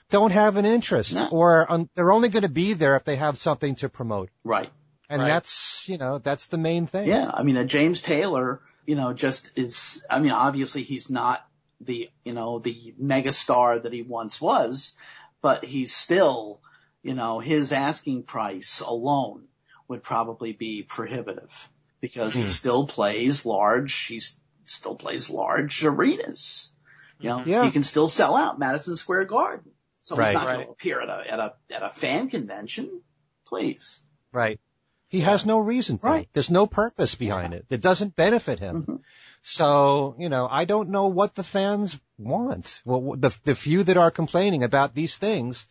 Speaker 2: don't have an interest
Speaker 3: No.
Speaker 2: or um, they're only going to be there if they have something to promote.
Speaker 3: Right.
Speaker 2: And
Speaker 1: Right.
Speaker 2: that's, you know, that's the main thing.
Speaker 3: Yeah. I mean, uh, James Taylor, you know, just is, I mean, obviously he's not the, you know, the megastar that he once was, but he's still, you know, his asking price alone would probably be prohibitive because he
Speaker 2: Hmm.
Speaker 3: still plays large, he still plays large arenas. You know,
Speaker 2: Yeah.
Speaker 3: he can still sell out Madison Square Garden. So
Speaker 2: Right.
Speaker 3: he's not going to appear at a, at a, at a fan convention. Please.
Speaker 2: Right. He has no reason to.
Speaker 3: Right.
Speaker 2: There's no purpose behind it. It doesn't benefit him.
Speaker 3: Mhm.
Speaker 2: So, you know, I don't know what the fans want. Well, the, the few that are complaining about these things,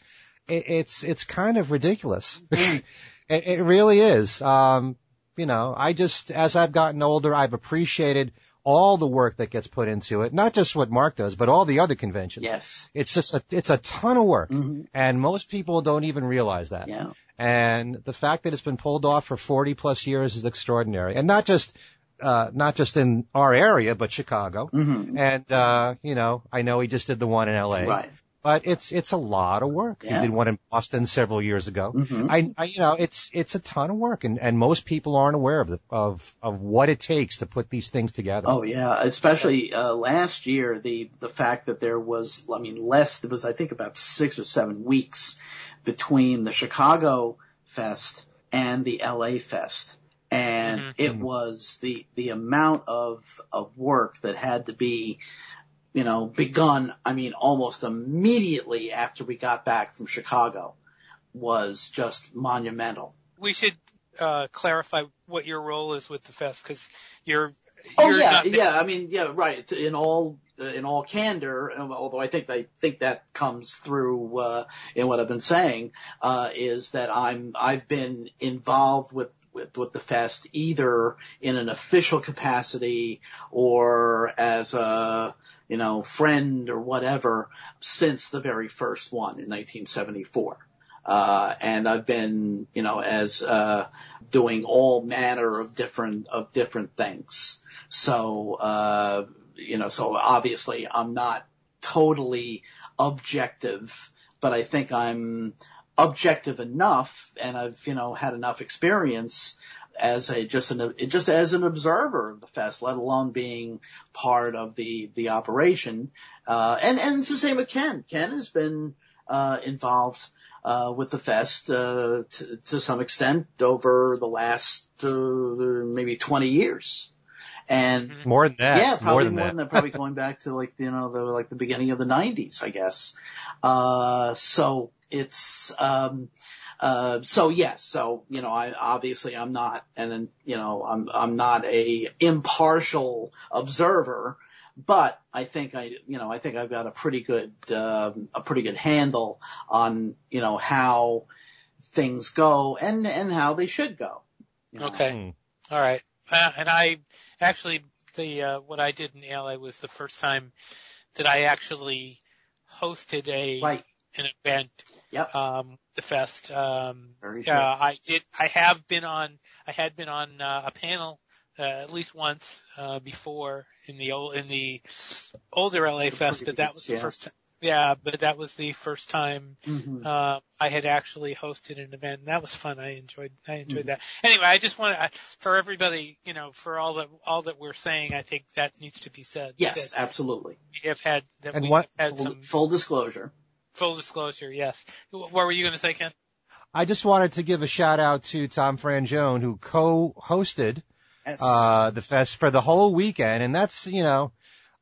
Speaker 2: it, it's, it's kind of ridiculous.
Speaker 3: Mm. (laughs)
Speaker 2: it, it really is. Um, you know, I just, as I've gotten older, I've appreciated all the work that gets put into it. Not just what Mark does, but all the other conventions.
Speaker 3: Yes.
Speaker 2: It's just a, it's a ton of work.
Speaker 3: hmm
Speaker 2: And most people don't even realize that.
Speaker 3: Yeah.
Speaker 2: And the fact that it's been pulled off for 40 plus years is extraordinary. And not just, uh, not just in our area, but Chicago.
Speaker 3: Mm-hmm.
Speaker 2: And, uh, you know, I know he just did the one in LA,
Speaker 3: Right.
Speaker 2: But it's, it's a lot of work.
Speaker 3: Yeah.
Speaker 2: He did one in Boston several years ago.
Speaker 3: hmm
Speaker 2: I, I, you know, it's, it's a ton of work and, and most people aren't aware of the, of, of what it takes to put these things together.
Speaker 3: Oh yeah, especially uh, last year, the the fact that there was, I mean, less. There was, I think, about six or seven weeks between the Chicago Fest and the LA Fest, and
Speaker 1: Mhm.
Speaker 3: it was the the amount of of work that had to be, you know, begun. I mean, almost immediately after we got back from Chicago, was just monumental.
Speaker 1: We should uh, clarify what your role is with the fest because you're.
Speaker 3: Oh
Speaker 1: you're
Speaker 3: yeah,
Speaker 1: not,
Speaker 3: yeah. I mean, yeah, right. In all in all candor, um, although I think I think that comes through uh, in what I've been saying, uh, is that I'm I've been involved with. With, with the fest either in an official capacity or as a you know friend or whatever since the very first one in 1974 uh, and I've been, you know, as, uh, doing all manner of different, of different things. So, uh, you know, so obviously I'm not totally objective, but I think I'm objective enough and I've, you know, had enough experience as a, just an, just as an observer of the fest, let alone being part of the, the operation. Uh, and, and it's the same with Ken. Ken has been, uh, involved, uh, with the fest, uh, to, to some extent over the last, uh, maybe 20 years. And
Speaker 1: Mhm.
Speaker 2: More than that.
Speaker 3: yeah,
Speaker 2: more than
Speaker 3: more
Speaker 2: that.
Speaker 3: than that. Probably going (laughs) back to like you know the like the beginning of the '90s, I guess. Uh, so it's um, uh, so yes. So you know, I obviously I'm not, and then you know, I'm I'm not a impartial observer, but I think I you know I think I've got a pretty good um, a pretty good handle on you know how things go and and how they should go. you know.
Speaker 1: Okay.
Speaker 2: Hmm.
Speaker 1: All right. Uh, and I actually the uh, what I did in LA was the first time that I actually hosted a
Speaker 3: Right.
Speaker 1: an event.
Speaker 3: Yep.
Speaker 1: Um, the fest. Um,
Speaker 3: Very
Speaker 1: uh. I did. I have been on. I had been on uh, a panel uh, at least once uh, before in the old in the older LA fest, but that was the
Speaker 3: Yeah.
Speaker 1: first. time. Yeah, but that was the first time
Speaker 3: Mhm.
Speaker 1: uh, I had actually hosted an event. And that was fun. I enjoyed. I enjoyed
Speaker 3: Mhm.
Speaker 1: that. Anyway, I just want to for everybody, you know, for all that all that we're saying, I think that needs to be said.
Speaker 3: Yes, absolutely.
Speaker 1: we have had that
Speaker 2: And
Speaker 1: we
Speaker 2: what-
Speaker 1: have had
Speaker 3: Full,
Speaker 1: some
Speaker 3: full disclosure.
Speaker 1: Full disclosure. Yes. What were you going to say, Ken?
Speaker 2: I just wanted to give a shout out to Tom Frangione who co-hosted
Speaker 3: Yes.
Speaker 2: uh, the fest for the whole weekend, and that's you know,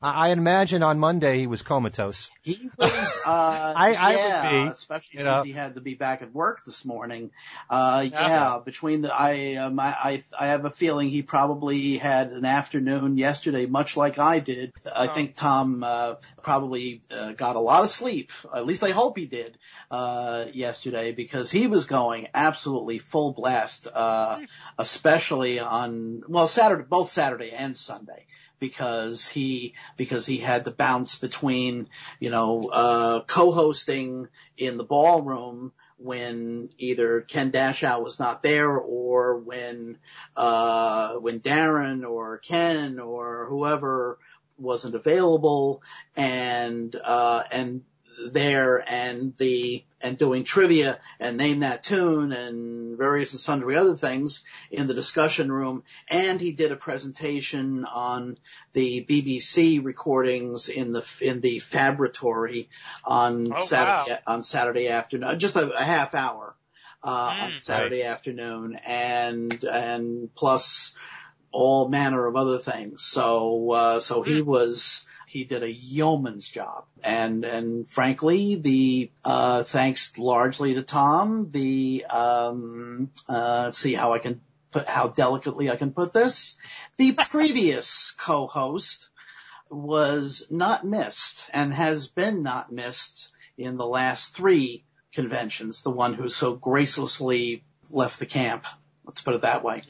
Speaker 2: I, I imagine on Monday he was comatose.
Speaker 3: He was, uh, (laughs)
Speaker 2: I- I would
Speaker 3: yeah,
Speaker 2: be,
Speaker 3: especially since
Speaker 2: know.
Speaker 3: he had to be back at work this morning. Uh, yeah, between the, I, um, I, I, have a feeling he probably had an afternoon yesterday, much like I did. I
Speaker 1: Oh.
Speaker 3: think Tom, uh, probably, uh, got a lot of sleep. At least I hope he did, uh, yesterday because he was going absolutely full blast, uh, especially on, well, Saturday, both Saturday and Sunday because he because he had to bounce between you know uh co-hosting in the ballroom when either Ken Dashow was not there or when uh when Darren or Ken or whoever wasn't available. And uh and there and the and doing trivia and name that tune and various and sundry other things in the discussion room. And he did a presentation on the BBC recordings in the in the Fabratory on
Speaker 1: Oh,
Speaker 3: Saturday on Saturday afternoon just a, a half hour uh, on
Speaker 1: Mm.
Speaker 3: Saturday afternoon. And and plus all manner of other things. So uh, so he was he did a yeoman's job and and frankly the uh thanks largely to Tom the um uh let's see how I can put how delicately I can put this the previous (laughs) co-host was not missed and has been not missed in the last three conventions the one who so gracelessly left the camp let's put it that way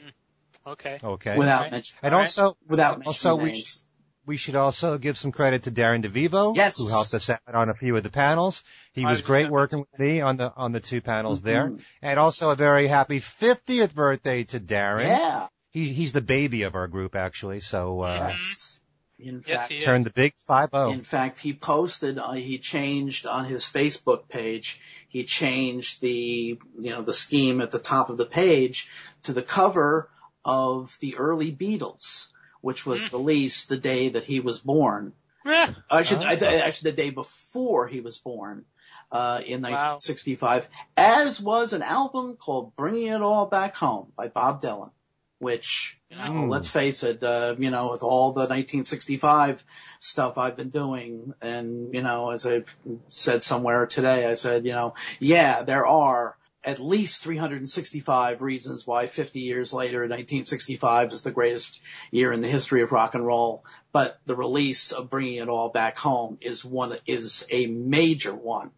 Speaker 1: Okay.
Speaker 2: Okay.
Speaker 3: without
Speaker 1: Alright.
Speaker 3: mention,
Speaker 2: and
Speaker 1: Alright.
Speaker 2: also,
Speaker 3: without
Speaker 2: Also,
Speaker 3: mentioning
Speaker 2: we
Speaker 3: names.
Speaker 2: We should also give some credit to Darren DeVivo,
Speaker 3: Yes.
Speaker 2: who helped us out on a few of the panels. He was
Speaker 1: was
Speaker 2: great working with me on the on the two panels there,
Speaker 3: Mhm.
Speaker 2: and also a very happy 50th birthday to Darren.
Speaker 3: yeah
Speaker 2: He he's the baby of our group actually, so uh,
Speaker 3: yes in
Speaker 1: Yes,
Speaker 3: fact
Speaker 1: he
Speaker 2: turned the big five oh.
Speaker 3: In fact, he posted, uh, he changed on his Facebook page, he changed the, you know, the scheme at the top of the page to the cover of the early Beatles, which was
Speaker 1: Mm.
Speaker 3: released the day that he was born.
Speaker 1: Eh,
Speaker 3: I should,
Speaker 2: Oh.
Speaker 3: I, th- actually the day before he was born, uh, in
Speaker 1: Wow.
Speaker 3: 1965, as was an album called Bringing It All Back Home by Bob Dylan, which, you know,
Speaker 2: Mm.
Speaker 3: let's face it, uh, you know, with all the 1965 stuff I've been doing, and, you know, as I said somewhere today, I said, you know, yeah, there are at least 365 reasons why 50 years later, 1965 is the greatest year in the history of rock and roll. But the release of Bringing It All Back Home is one is a major one.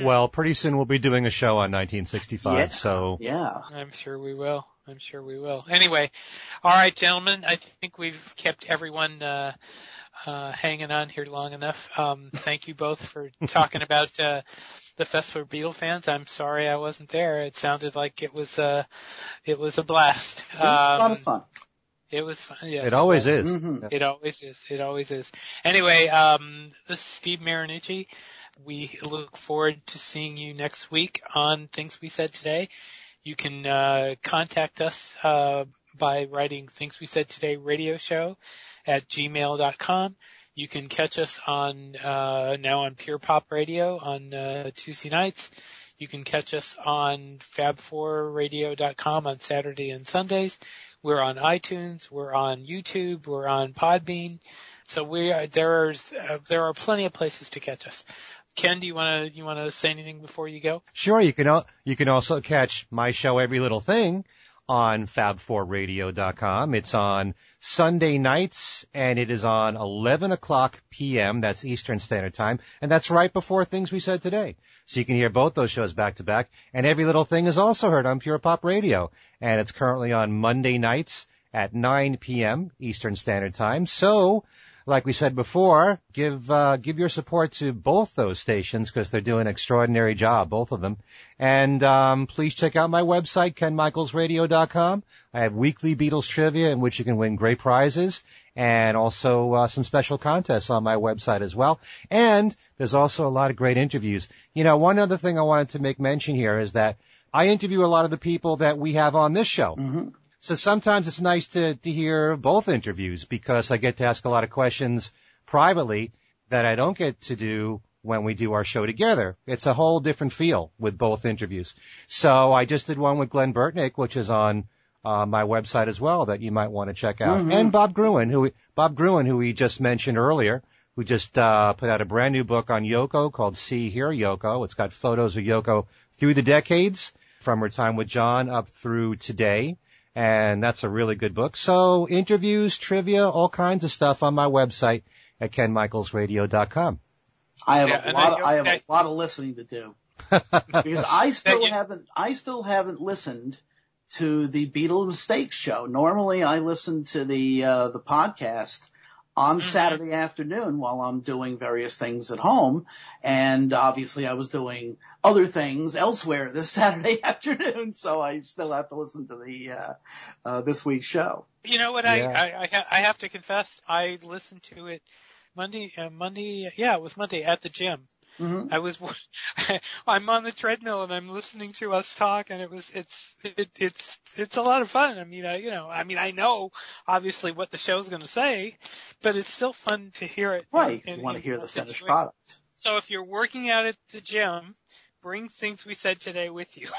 Speaker 2: Well, pretty soon we'll be doing a show on 1965,
Speaker 3: Yeah.
Speaker 2: so
Speaker 3: Yeah.
Speaker 1: I'm sure we will. I'm sure we will. Anyway, all right, gentlemen. I think we've kept everyone uh, uh, hanging on here long enough. Um, thank you both for talking about uh, the Festival of Beatle fans. I'm sorry I wasn't there. It sounded like it was a, it was a blast.
Speaker 3: It was a lot
Speaker 1: Um,
Speaker 3: of fun.
Speaker 1: It was fun. Yes,
Speaker 2: it always
Speaker 1: was.
Speaker 2: is.
Speaker 3: Mhm.
Speaker 1: It always is. It always is. Anyway, um, this is Steve Marinucci. We look forward to seeing you next week on Things We Said Today. You can uh, contact us uh, by writing Things We Said Today radio show at gmail.com. You can catch us on uh, now on Pure Pop Radio on uh, Tuesday nights. You can catch us on fab4radio.com on Saturday and Sundays. We're on iTunes. We're on YouTube. We're on Podbean. So we are, there's uh, there are plenty of places to catch us. Ken, do you want to you want to say anything before you go?
Speaker 2: Sure, you can al- you can also catch my show Every Little Thing on fab4radio.com. It's on Sunday nights and it is on 11 o'clock p.m. That's Eastern Standard Time, and that's right before things we said today. So you can hear both those shows back to back. And Every Little Thing is also heard on Pure Pop Radio, and it's currently on Monday nights at 9 p.m. Eastern Standard Time. So like we said before, give uh, give your support to both those stations because they're doing an extraordinary job, both of them. And um, please check out my website, kenmichaelsradio.com. I have weekly Beatles trivia in which you can win great prizes and also uh, some special contests on my website as well. And there's also a lot of great interviews. You know, one other thing I wanted to make mention here is that I interview a lot of the people that we have on this show.
Speaker 3: hmm
Speaker 2: So sometimes it's nice to, to hear both interviews because I get to ask a lot of questions privately that I don't get to do when we do our show together. It's a whole different feel with both interviews. So I just did one with Glen Burtnik, which is on uh, my website as well that you might want to check out.
Speaker 3: Mhm.
Speaker 2: And Bob Gruen, who Bob Gruen, who we just mentioned earlier, who just uh, put out a brand new book on Yoko called See Hear Yoko. It's got photos of Yoko through the decades, from her time with John up through today. And that's a really good book. So interviews, trivia, all kinds of stuff on my website at kenmichaelsradio.com.
Speaker 3: I have
Speaker 1: Yeah,
Speaker 3: a lot. Of, I have
Speaker 1: you-
Speaker 3: a lot of listening to do (laughs) because I still
Speaker 1: you-
Speaker 3: haven't. I still haven't listened to the Beatles Mistakes show. Normally, I listen to the uh, the podcast on Saturday afternoon while I'm doing various things at home, and obviously, I was doing other things elsewhere this (laughs) Saturday afternoon, so I still have to listen to the uh, uh, this week's show.
Speaker 1: You know what?
Speaker 2: Yeah.
Speaker 1: I I I, ha- I have to confess, I listened to it Monday. Uh, Monday, yeah, it was Monday at the gym.
Speaker 3: Mm-hmm.
Speaker 1: I was, (laughs) I'm on the treadmill and I'm listening to us talk, and it was, it's, it, it's, it's a lot of fun. I mean, I, you know, I mean, I know obviously what the show's going to say, but it's still fun to hear it.
Speaker 3: Right,
Speaker 1: in-
Speaker 3: you want to hear the finished
Speaker 1: situation.
Speaker 3: product.
Speaker 1: So if you're working out at the gym, bring things we said today with you. (laughs)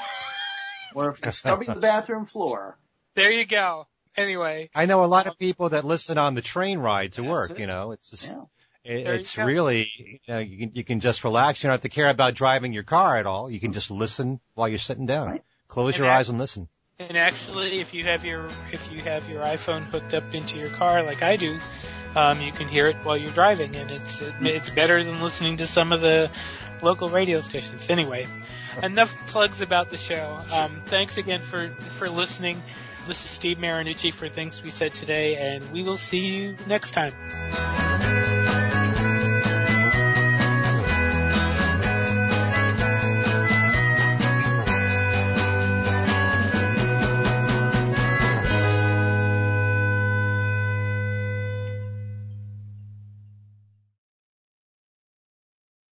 Speaker 3: Or if you're scrubbing the bathroom floor,
Speaker 1: there you go. Anyway,
Speaker 2: I know a lot of people that listen on the train ride to work.
Speaker 3: it.
Speaker 2: You know, it's just,
Speaker 3: yeah.
Speaker 2: It, it's
Speaker 1: go.
Speaker 2: really you know you can you can just relax. You don't have to care about driving your car at all. You can just listen while you're sitting down.
Speaker 3: Right.
Speaker 2: Close
Speaker 1: And
Speaker 2: your
Speaker 1: act-
Speaker 2: eyes and listen.
Speaker 1: And actually, if you have your if you have your iPhone hooked up into your car like I do, um, you can hear it while you're driving, and it's it, it's better than listening to some of the local radio stations. Anyway, enough plugs about the show. Um, thanks again for for listening. This is Steve Marinucci for Things We Said Today, and we will see you next time.